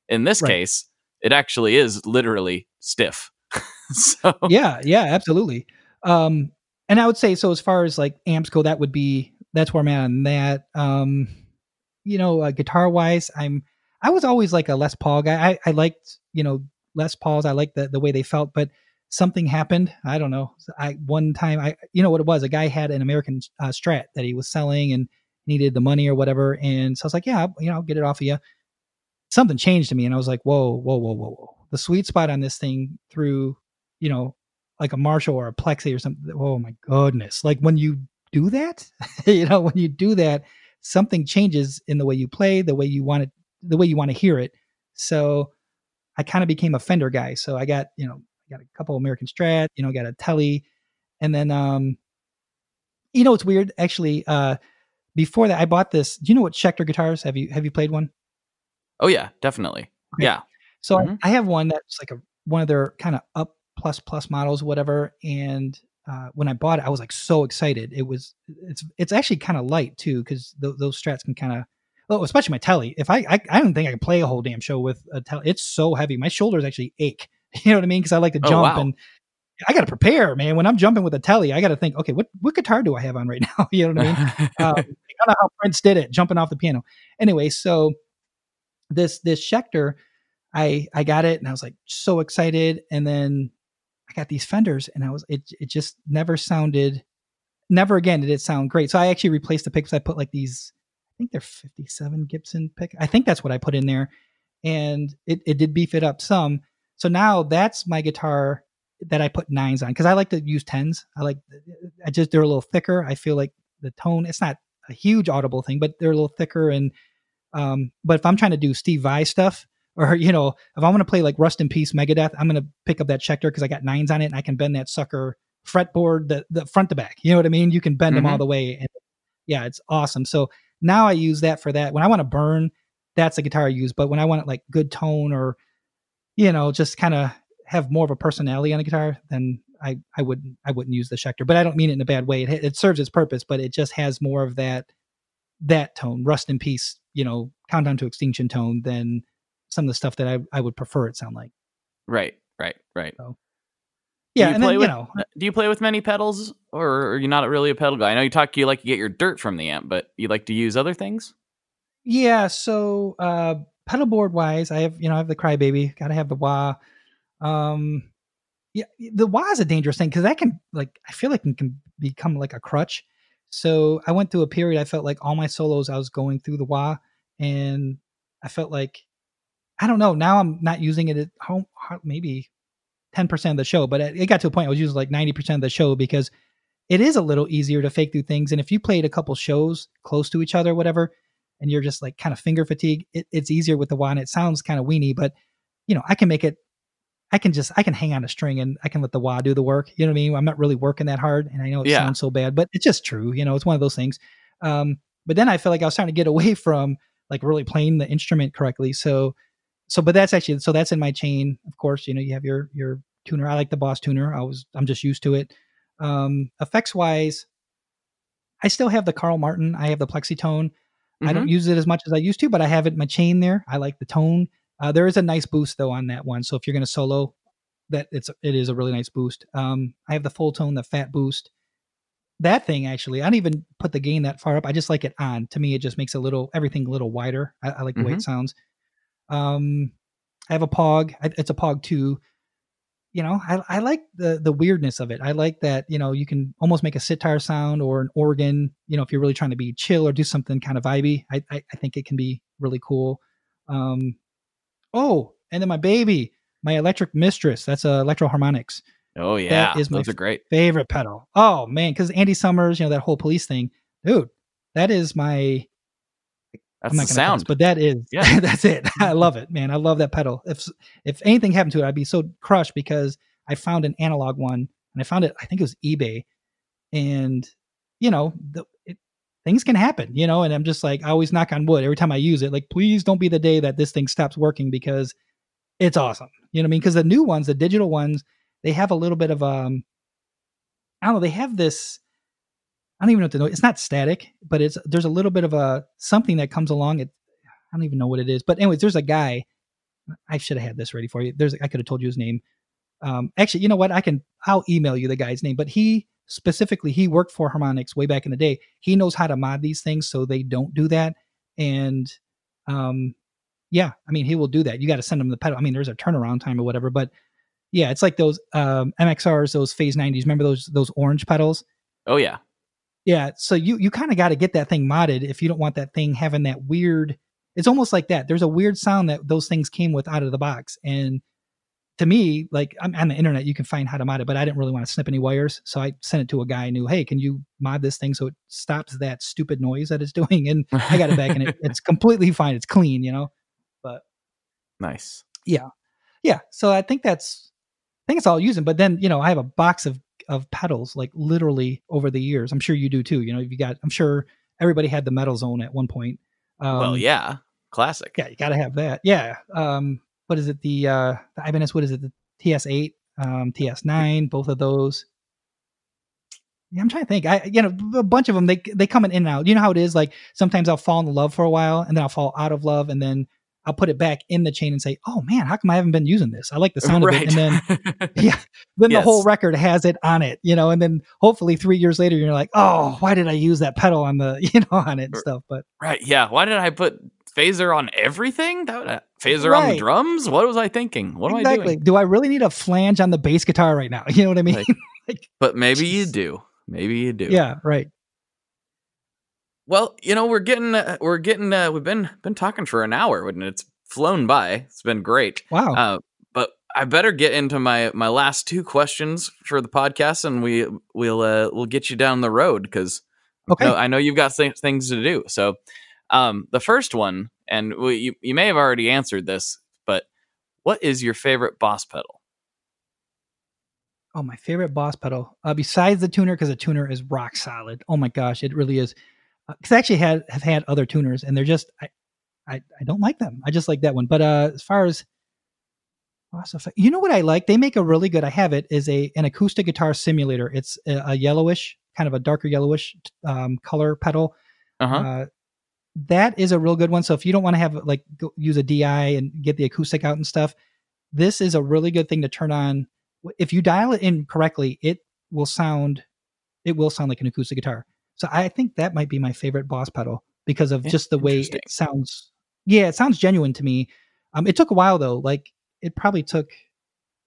In this Right. case, it actually is literally stiff. so yeah yeah absolutely um and i would say so as far as like amps go that would be that's where i'm at on that um you know uh, guitar wise i'm i was always like a les paul guy i, I liked you know les pauls i liked the, the way they felt but something happened i don't know i one time i you know what it was a guy had an american uh, strat that he was selling and needed the money or whatever and so i was like yeah you know i'll get it off of you something changed to me and i was like whoa whoa whoa whoa whoa the sweet spot on this thing through you know like a Marshall or a Plexi or something. Oh my goodness. Like when you do that, you know, when you do that, something changes in the way you play, the way you want it, the way you want to hear it. So I kind of became a Fender guy. So I got, you know, got a couple American Strat, you know, got a Telly. And then um you know it's weird actually uh before that I bought this. Do you know what Schecter guitars? Have you have you played one? oh yeah, definitely. Okay. Yeah. So I- Mhm. I have one that's like a one of their kind of up plus plus models, whatever. And uh, when I bought it, I was like so excited. It was it's it's actually kind of light too because th- those strats can kind of well, especially my telly. If I, I I don't think I can play a whole damn show with a telly. It's so heavy. My shoulders actually ache. You know what I mean? Because I like to Oh, jump wow. and I got to prepare, man. When I'm jumping with a telly, I got to think, okay, what what guitar do I have on right now? you know what I mean? um, I don't know how Prince did it, jumping off the piano. Anyway, so this this Schecter, I I got it and I was like so excited, and then I got these Fenders, and I was it it just never sounded, never again did it sound great. So I actually replaced the picks. I put like these, I think they're 57 Gibson pick. I think that's what I put in there, and it it did beef it up some. So now that's my guitar that I put nines on because I like to use tens. I like I just they're a little thicker. I feel like the tone it's not a huge audible thing, but they're a little thicker. And um, but if I'm trying to do Steve Vai stuff, or you know, if I'm gonna play like Rust in Peace Megadeth, I'm gonna pick up that Schecter because I got nines on it and I can bend that sucker fretboard the the front to back. You know what I mean? You can bend them all the way, and yeah, it's awesome. So now I use that for that. When I want to burn, that's the guitar I use. But when I want like good tone or you know, just kind of have more of a personality on the guitar, then I I wouldn't I wouldn't use the Schecter. But I don't mean it in a bad way. It, it serves its purpose, but it just has more of that that tone, rust in peace, you know, countdown to extinction tone than some of the stuff that I, I would prefer it sound like. right, right, right. Yeah, you and then you know, Do you play with many pedals, or are you not really a pedal guy? I know you talk. You like to get your dirt from the amp, but you like to use other things. Yeah, so uh pedal board wise, I have you know I have the Crybaby, got to have the wah. Um, yeah, the wah is a dangerous thing because that can like I feel like it can become like a crutch. So I went through a period I felt like all my solos I was going through the wah, and I felt like I don't know. Now I'm not using it at home, maybe ten percent of the show, but it got to a point I was using like ninety percent of the show because it is a little easier to fake through things. And if you played a couple shows close to each other, whatever, and you're just like kind of finger fatigue, it, it's easier with the wah. And it sounds kind of weeny, but you know I can make it I can just I can hang on a string and I can let the wah do the work. You know what I mean? I'm not really working that hard, and I know it yeah. sounds so bad, but it's just true. You know, it's one of those things. Um, but then I feel like I was trying to get away from like really playing the instrument correctly. So, so but that's actually so that's in my chain. Of course, you know you have your your tuner. I like the Boss tuner. I was I'm just used to it. Um, effects wise, I still have the Carl Martin. I have the Plexitone. Mm-hmm. I don't mm-hmm. use it as much as I used to, but I have it in my chain there. I like the tone. Uh, there is a nice boost though on that one. So if you're going to solo, that it's it is a really nice boost. Um, I have the Fulltone, the fat boost. That thing actually, I don't even put the gain that far up. I just like it on. To me, it just makes a little everything a little wider. I, I like the mm-hmm. way it mm-hmm. sounds. Um, I have a Pog. It's a Pog two. You know, I, I like the the weirdness of it. I like that you know you can almost make a sitar sound or an organ. You know, if you're really trying to be chill or do something kind of vibey, I I, I think it can be really cool. Um, Oh, and then my baby, my electric mistress. That's uh, Electro-Harmonix. Oh yeah, that is my those are great. favorite pedal. Oh man, because Andy Summers, you know that whole police thing, dude. That is my. That's the sound, but that is yeah. that's it. I love it, man. I love that pedal. If if anything happened to it, I'd be so crushed because I found an analog one and I found it. I think it was eBay, and you know the, it, things can happen, you know, and I'm just like, I always knock on wood every time I use it. Like, please don't be the day that this thing stops working because it's awesome. You know what I mean? Because the new ones, the digital ones, they have a little bit of um, I don't know, they have this. I don't even know what to know. It's not static, but it's there's a little bit of a something that comes along. It I don't even know what it is. But anyways, there's a guy. I should have had this ready for you. There's I could have told you his name. Um, actually, you know what? I can I'll email you the guy's name. But he specifically he worked for Harmonix way back in the day. He knows how to mod these things so they don't do that. And um yeah, I mean he will do that. You got to send him the pedal. I mean there's a turnaround time or whatever, but yeah, it's like those um MXRs, those phase 90s. Remember those those orange pedals? Oh yeah. Yeah, so you you kind of got to get that thing modded if you don't want that thing having that weird it's almost like that. There's a weird sound that those things came with out of the box and to me, like I'm on the internet, you can find how to mod it, but I didn't really want to snip any wires. So I sent it to a guy I knew, hey, can you mod this thing so it stops that stupid noise that it's doing? And I got it back and it, it's completely fine. It's clean, you know? But nice. Yeah. Yeah. So I think that's, I think it's all using, but then, you know, I have a box of, of pedals like literally over the years. I'm sure you do too. You know, you got, I'm sure everybody had the metal zone at one point. Um, well, yeah. Classic. Yeah. You got to have that. Yeah. Um, what is it? The uh, the Ibanez. What is it? The TS8, um, TS9. Both of those. Yeah, I'm trying to think. I you know a bunch of them. They they come in and out. You know how it is. Like sometimes I'll fall in love for a while, and then I'll fall out of love, and then I'll put it back in the chain and say, "Oh man, how come I haven't been using this? I like the sound right. of it." And then, yeah, then yes. the whole record has it on it, you know. And then hopefully three years later, you're like, "Oh, why did I use that pedal on the, you know, on it and stuff?" But right, yeah, why did I put phaser on everything? That uh, phaser right. on the drums? What was I thinking? What exactly. am I doing? Do I really need a flange on the bass guitar right now? You know what I mean? Like, like, but maybe geez. you do. Maybe you do. Yeah, right. Well, you know, we're getting uh, we're getting uh, we've been been talking for an hour and it's flown by. It's been great. Wow. Uh, but I better get into my my last two questions for the podcast and we we'll uh, we'll get you down the road cuz okay. I know, I know you've got th- things to do. So, um, the first one, and we, you, you may have already answered this, but what is your favorite boss pedal? Oh, my favorite boss pedal, uh, besides the tuner, because the tuner is rock solid. Oh my gosh, it really is. Because uh, I actually had have had other tuners, and they're just I, I, I don't like them. I just like that one. But uh, as far as you know what I like? They make a really good. I have it is a an acoustic guitar simulator. It's a, a yellowish, kind of a darker yellowish um, color pedal. Uh-huh. Uh, that is a real good one. So if you don't want to have like use a DI and get the acoustic out and stuff, this is a really good thing to turn on. If you dial it in correctly, it will sound it will sound like an acoustic guitar. So I think that might be my favorite boss pedal because of just the way it sounds. Yeah, it sounds genuine to me. Um, it took a while though. Like it probably took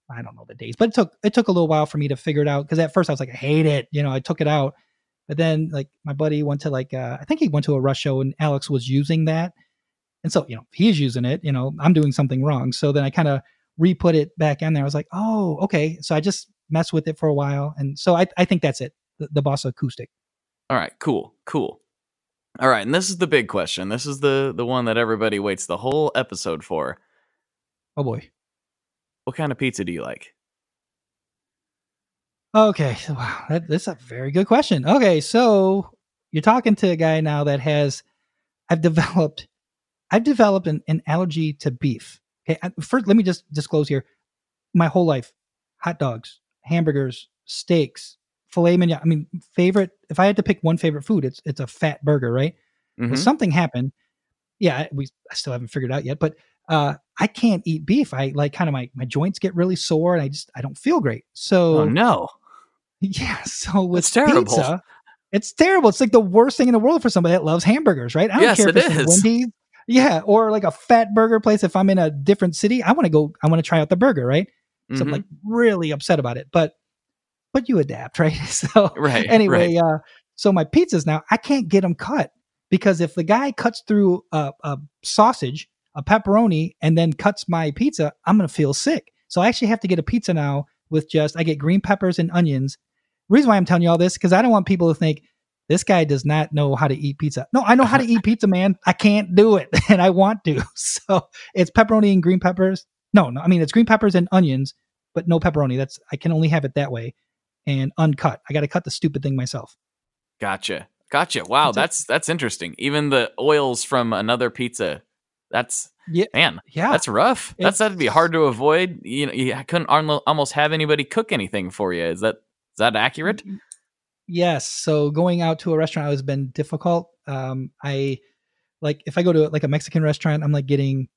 I don't know the days, but it took it took a little while for me to figure it out because at first I was like, I hate it. You know, I took it out. But then like my buddy went to like uh, I think he went to a rush show and Alex was using that. And so, you know, he's using it, you know, I'm doing something wrong. So then I kind of re-put it back in there. I was like, oh, okay. So I just messed with it for a while. And so I, I think that's it. The, the Boss acoustic. All right, cool, cool. All right, and this is the big question. This is the the one that everybody waits the whole episode for. Oh boy. What kind of pizza do you like? Okay, wow, that, that's a very good question. Okay, so you're talking to a guy now that has, I've developed, I've developed an, an allergy to beef. Okay, first let me just disclose here, my whole life, hot dogs, hamburgers, steaks, filet mignon. I mean, favorite. If I had to pick one favorite food, it's it's a fat burger, right? Mhm. something happened. Yeah, we I still haven't figured it out yet, but uh, I can't eat beef. I like kind of my my joints get really sore, and I just I don't feel great. So Oh no. yeah, so with That's terrible. pizza, it's terrible. It's like the worst thing in the world for somebody that loves hamburgers, right? I don't Yes, care if it it's is. Wendy's, yeah, or like a fat burger place. If I'm in a different city, I want to go. I want to try out the burger, right? So I'm Mhm. like really upset about it, but but you adapt, right? So Right. anyway, right. uh, so my pizzas now I can't get them cut because if the guy cuts through a, a sausage, a pepperoni, and then cuts my pizza, I'm gonna feel sick. So I actually have to get a pizza now with just I get green peppers and onions. Reason why I'm telling you all this because I don't want people to think this guy does not know how to eat pizza. No, I know how to eat pizza, man. I can't do it, and I want to. So it's pepperoni and green peppers. No, no, I mean it's green peppers and onions, but no pepperoni. That's I can only have it that way, and uncut. I got to cut the stupid thing myself. Gotcha. Gotcha. Wow, That's that's that's interesting. Even the oils from another pizza. That's Yeah, man, yeah. that's rough. That's that'd be hard to avoid. You know, you couldn't almost have anybody cook anything for you. Is that is that accurate? Yes. So going out to a restaurant has been difficult. Um, I like if I go to like a Mexican restaurant, I'm like getting,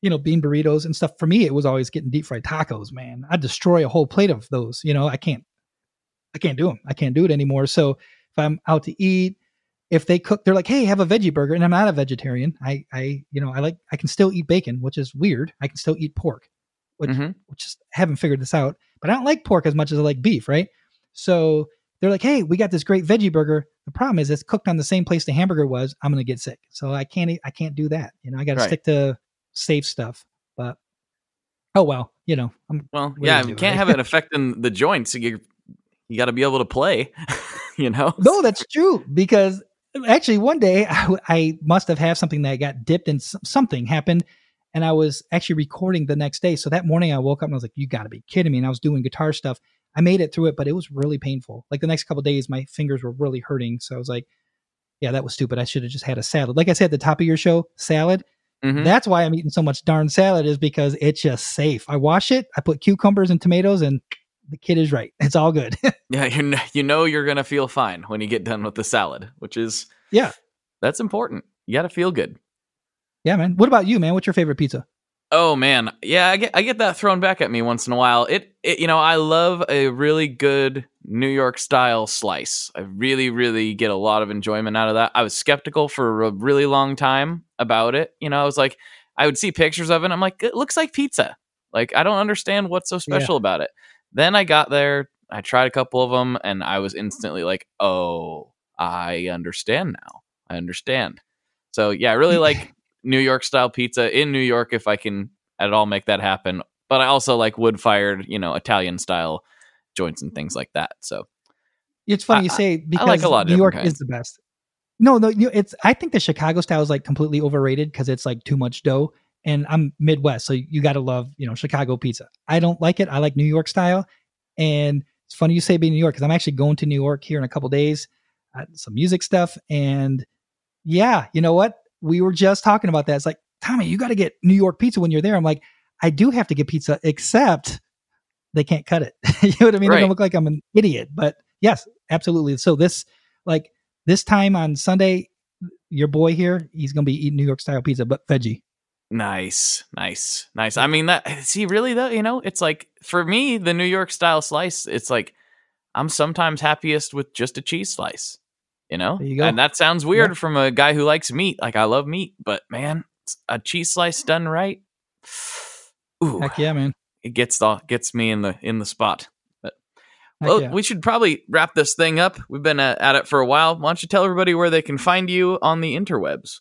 you know, bean burritos and stuff. For me, it was always getting deep fried tacos. Man, I destroy a whole plate of those. You know, I can't, I can't do them. I can't do it anymore. So if I'm out to eat, if they cook, they're like, "Hey, have a veggie burger," and I'm not a vegetarian. I, I, you know, I like, I can still eat bacon, which is weird. I can still eat pork, which Mhm. which is haven't figured this out. But I don't like pork as much as I like beef, right? So they're like, "Hey, we got this great veggie burger." The problem is it's cooked on the same place the hamburger was. I'm gonna get sick, so I can't. I can't do that. You know, I got to Right. stick to safe stuff. But oh well, you know, I'm Well, yeah, you can't right? have it affecting the joints. You you got to be able to play. you know. no, that's true because actually one day I must have had something that got dipped and something happened, and I was actually recording the next day. So that morning I woke up and I was like, "You got to be kidding me!" And I was doing guitar stuff. I made it through it, but it was really painful. Like the next couple days, my fingers were really hurting. So I was like, "Yeah, that was stupid. I should have just had a salad." Like I said at the top of your show, salad. Mhm. That's why I'm eating so much darn salad is because it's just safe. I wash it, I put cucumbers and tomatoes, and the kid is right. It's all good. Yeah, you know, you know you're gonna feel fine when you get done with the salad, which is Yeah. that's important. You got to feel good. yeah, man. What about you, man? What's your favorite pizza? Oh man, yeah, I get I get that thrown back at me once in a while. It, it you know I love a really good New York style slice. I really really get a lot of enjoyment out of that. I was skeptical for a really long time about it. You know, I was like, I would see pictures of it. I'm like, it looks like pizza. Like I don't understand what's so special about it. Then I got there, I tried a couple of them, and I was instantly like, oh, I understand now. I understand. So yeah, I really like New York style pizza in New York if I can at all make that happen. But I also like wood fired, you know, Italian style joints and things like that. So It's funny I- you say because like a lot of New York different is the best. No, no, it's. I think the Chicago style is like completely overrated because it's like too much dough. And I'm Midwest, so you got to love you know Chicago pizza. I don't like it. I like New York style. And it's funny you say being New York because I'm actually going to New York here in a couple days, uh, some music stuff. And yeah, you know what? We were just talking about that. It's like Tommy, you got to get New York pizza when you're there. I'm like, I do have to get pizza, except they can't cut it. you know what I mean? Right. gonna look like I'm an idiot. But yes, absolutely. So this like this time on Sunday, your boy here, he's gonna be eating New York style pizza, but veggie. Nice, nice, nice. I mean that see really though, you know, it's like for me, the New York style slice, it's like I'm sometimes happiest with just a cheese slice. You know? You. And that sounds weird from a guy who likes meat. Like I love meat, but man, a cheese slice done right. Ooh. Heck yeah, man. it gets the gets me in the in the spot. But well, yeah. we should probably wrap this thing up. We've been uh, at it for a while. Why don't you tell everybody where they can find you on the interwebs?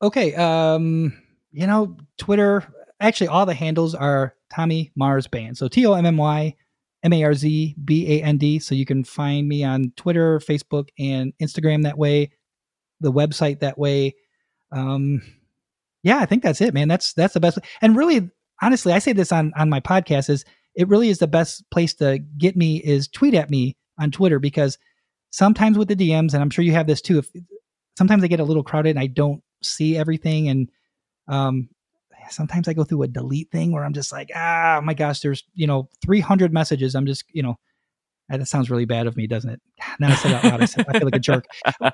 Okay. Um, you know, Twitter. Actually, all the handles are Tommy Marz Band. So T O M M Y M A R Z B A N D. So you can find me on Twitter, Facebook, and Instagram that way. The website that way. Um, yeah, I think that's it, man. That's that's the best. And really, honestly, I say this on on my podcast is it really is the best place to get me is tweet at me on Twitter because sometimes with the DMs, and I'm sure you have this too. If sometimes I get a little crowded and I don't see everything, and um, sometimes I go through a delete thing where I'm just like, ah, my gosh, there's you know 300 messages. I'm just you know. ah, That sounds really bad of me, doesn't it? Now I said out loud. I, said, I feel like a jerk.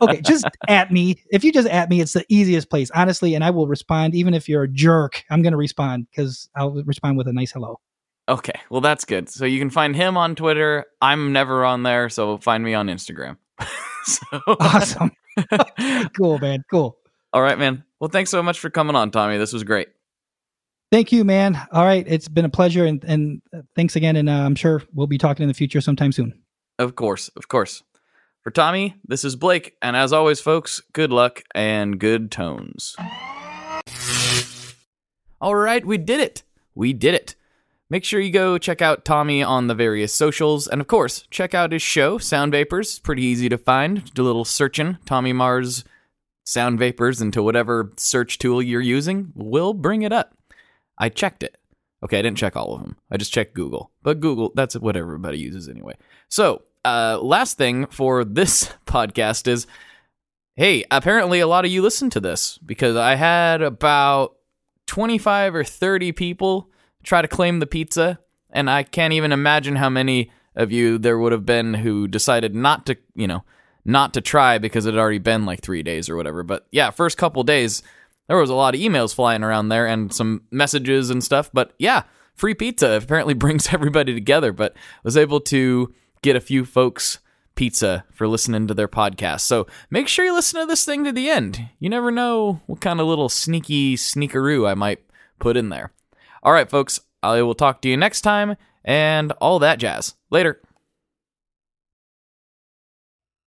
Okay, just at me. If you just at me, it's the easiest place, honestly, and I will respond. Even if you're a jerk, I'm going to respond because I'll respond with a nice hello. Okay, well that's good. So you can find him on Twitter. I'm never on there, so find me on Instagram. so, Awesome. cool, man. Cool. all right, man. Well, thanks so much for coming on, Tommy. This was great. Thank you, man. All right, it's been a pleasure, and, and uh, thanks again. And uh, I'm sure we'll be talking in the future sometime soon. Of course, of course. For Tommy, this is Blake, and as always, folks, good luck and good tones. All right, we did it. We did it. Make sure you go check out Tommy on the various socials, and of course, check out his show, Sound Vapors. Pretty easy to find. Do a little searching, Tommy Marz Sound Vapors, into whatever search tool you're using. We'll bring it up. I checked it. Okay, I didn't check all of them. I just checked Google. But Google, that's what everybody uses anyway. So, uh, last thing for this podcast is hey, apparently a lot of you listen to this because I had about 25 or 30 people try to claim the pizza, and I can't even imagine how many of you there would have been who decided not to, you know, not to try because it had already been like three days or whatever. But yeah, first couple days, there was a lot of emails flying around there and some messages and stuff. But yeah, free pizza apparently brings everybody together. But was able to get a few folks pizza for listening to their podcast. So make sure you listen to this thing to the end. You never know what kind of little sneaky sneakeroo I might put in there. All right, folks, I will talk to you next time and all that jazz. Later.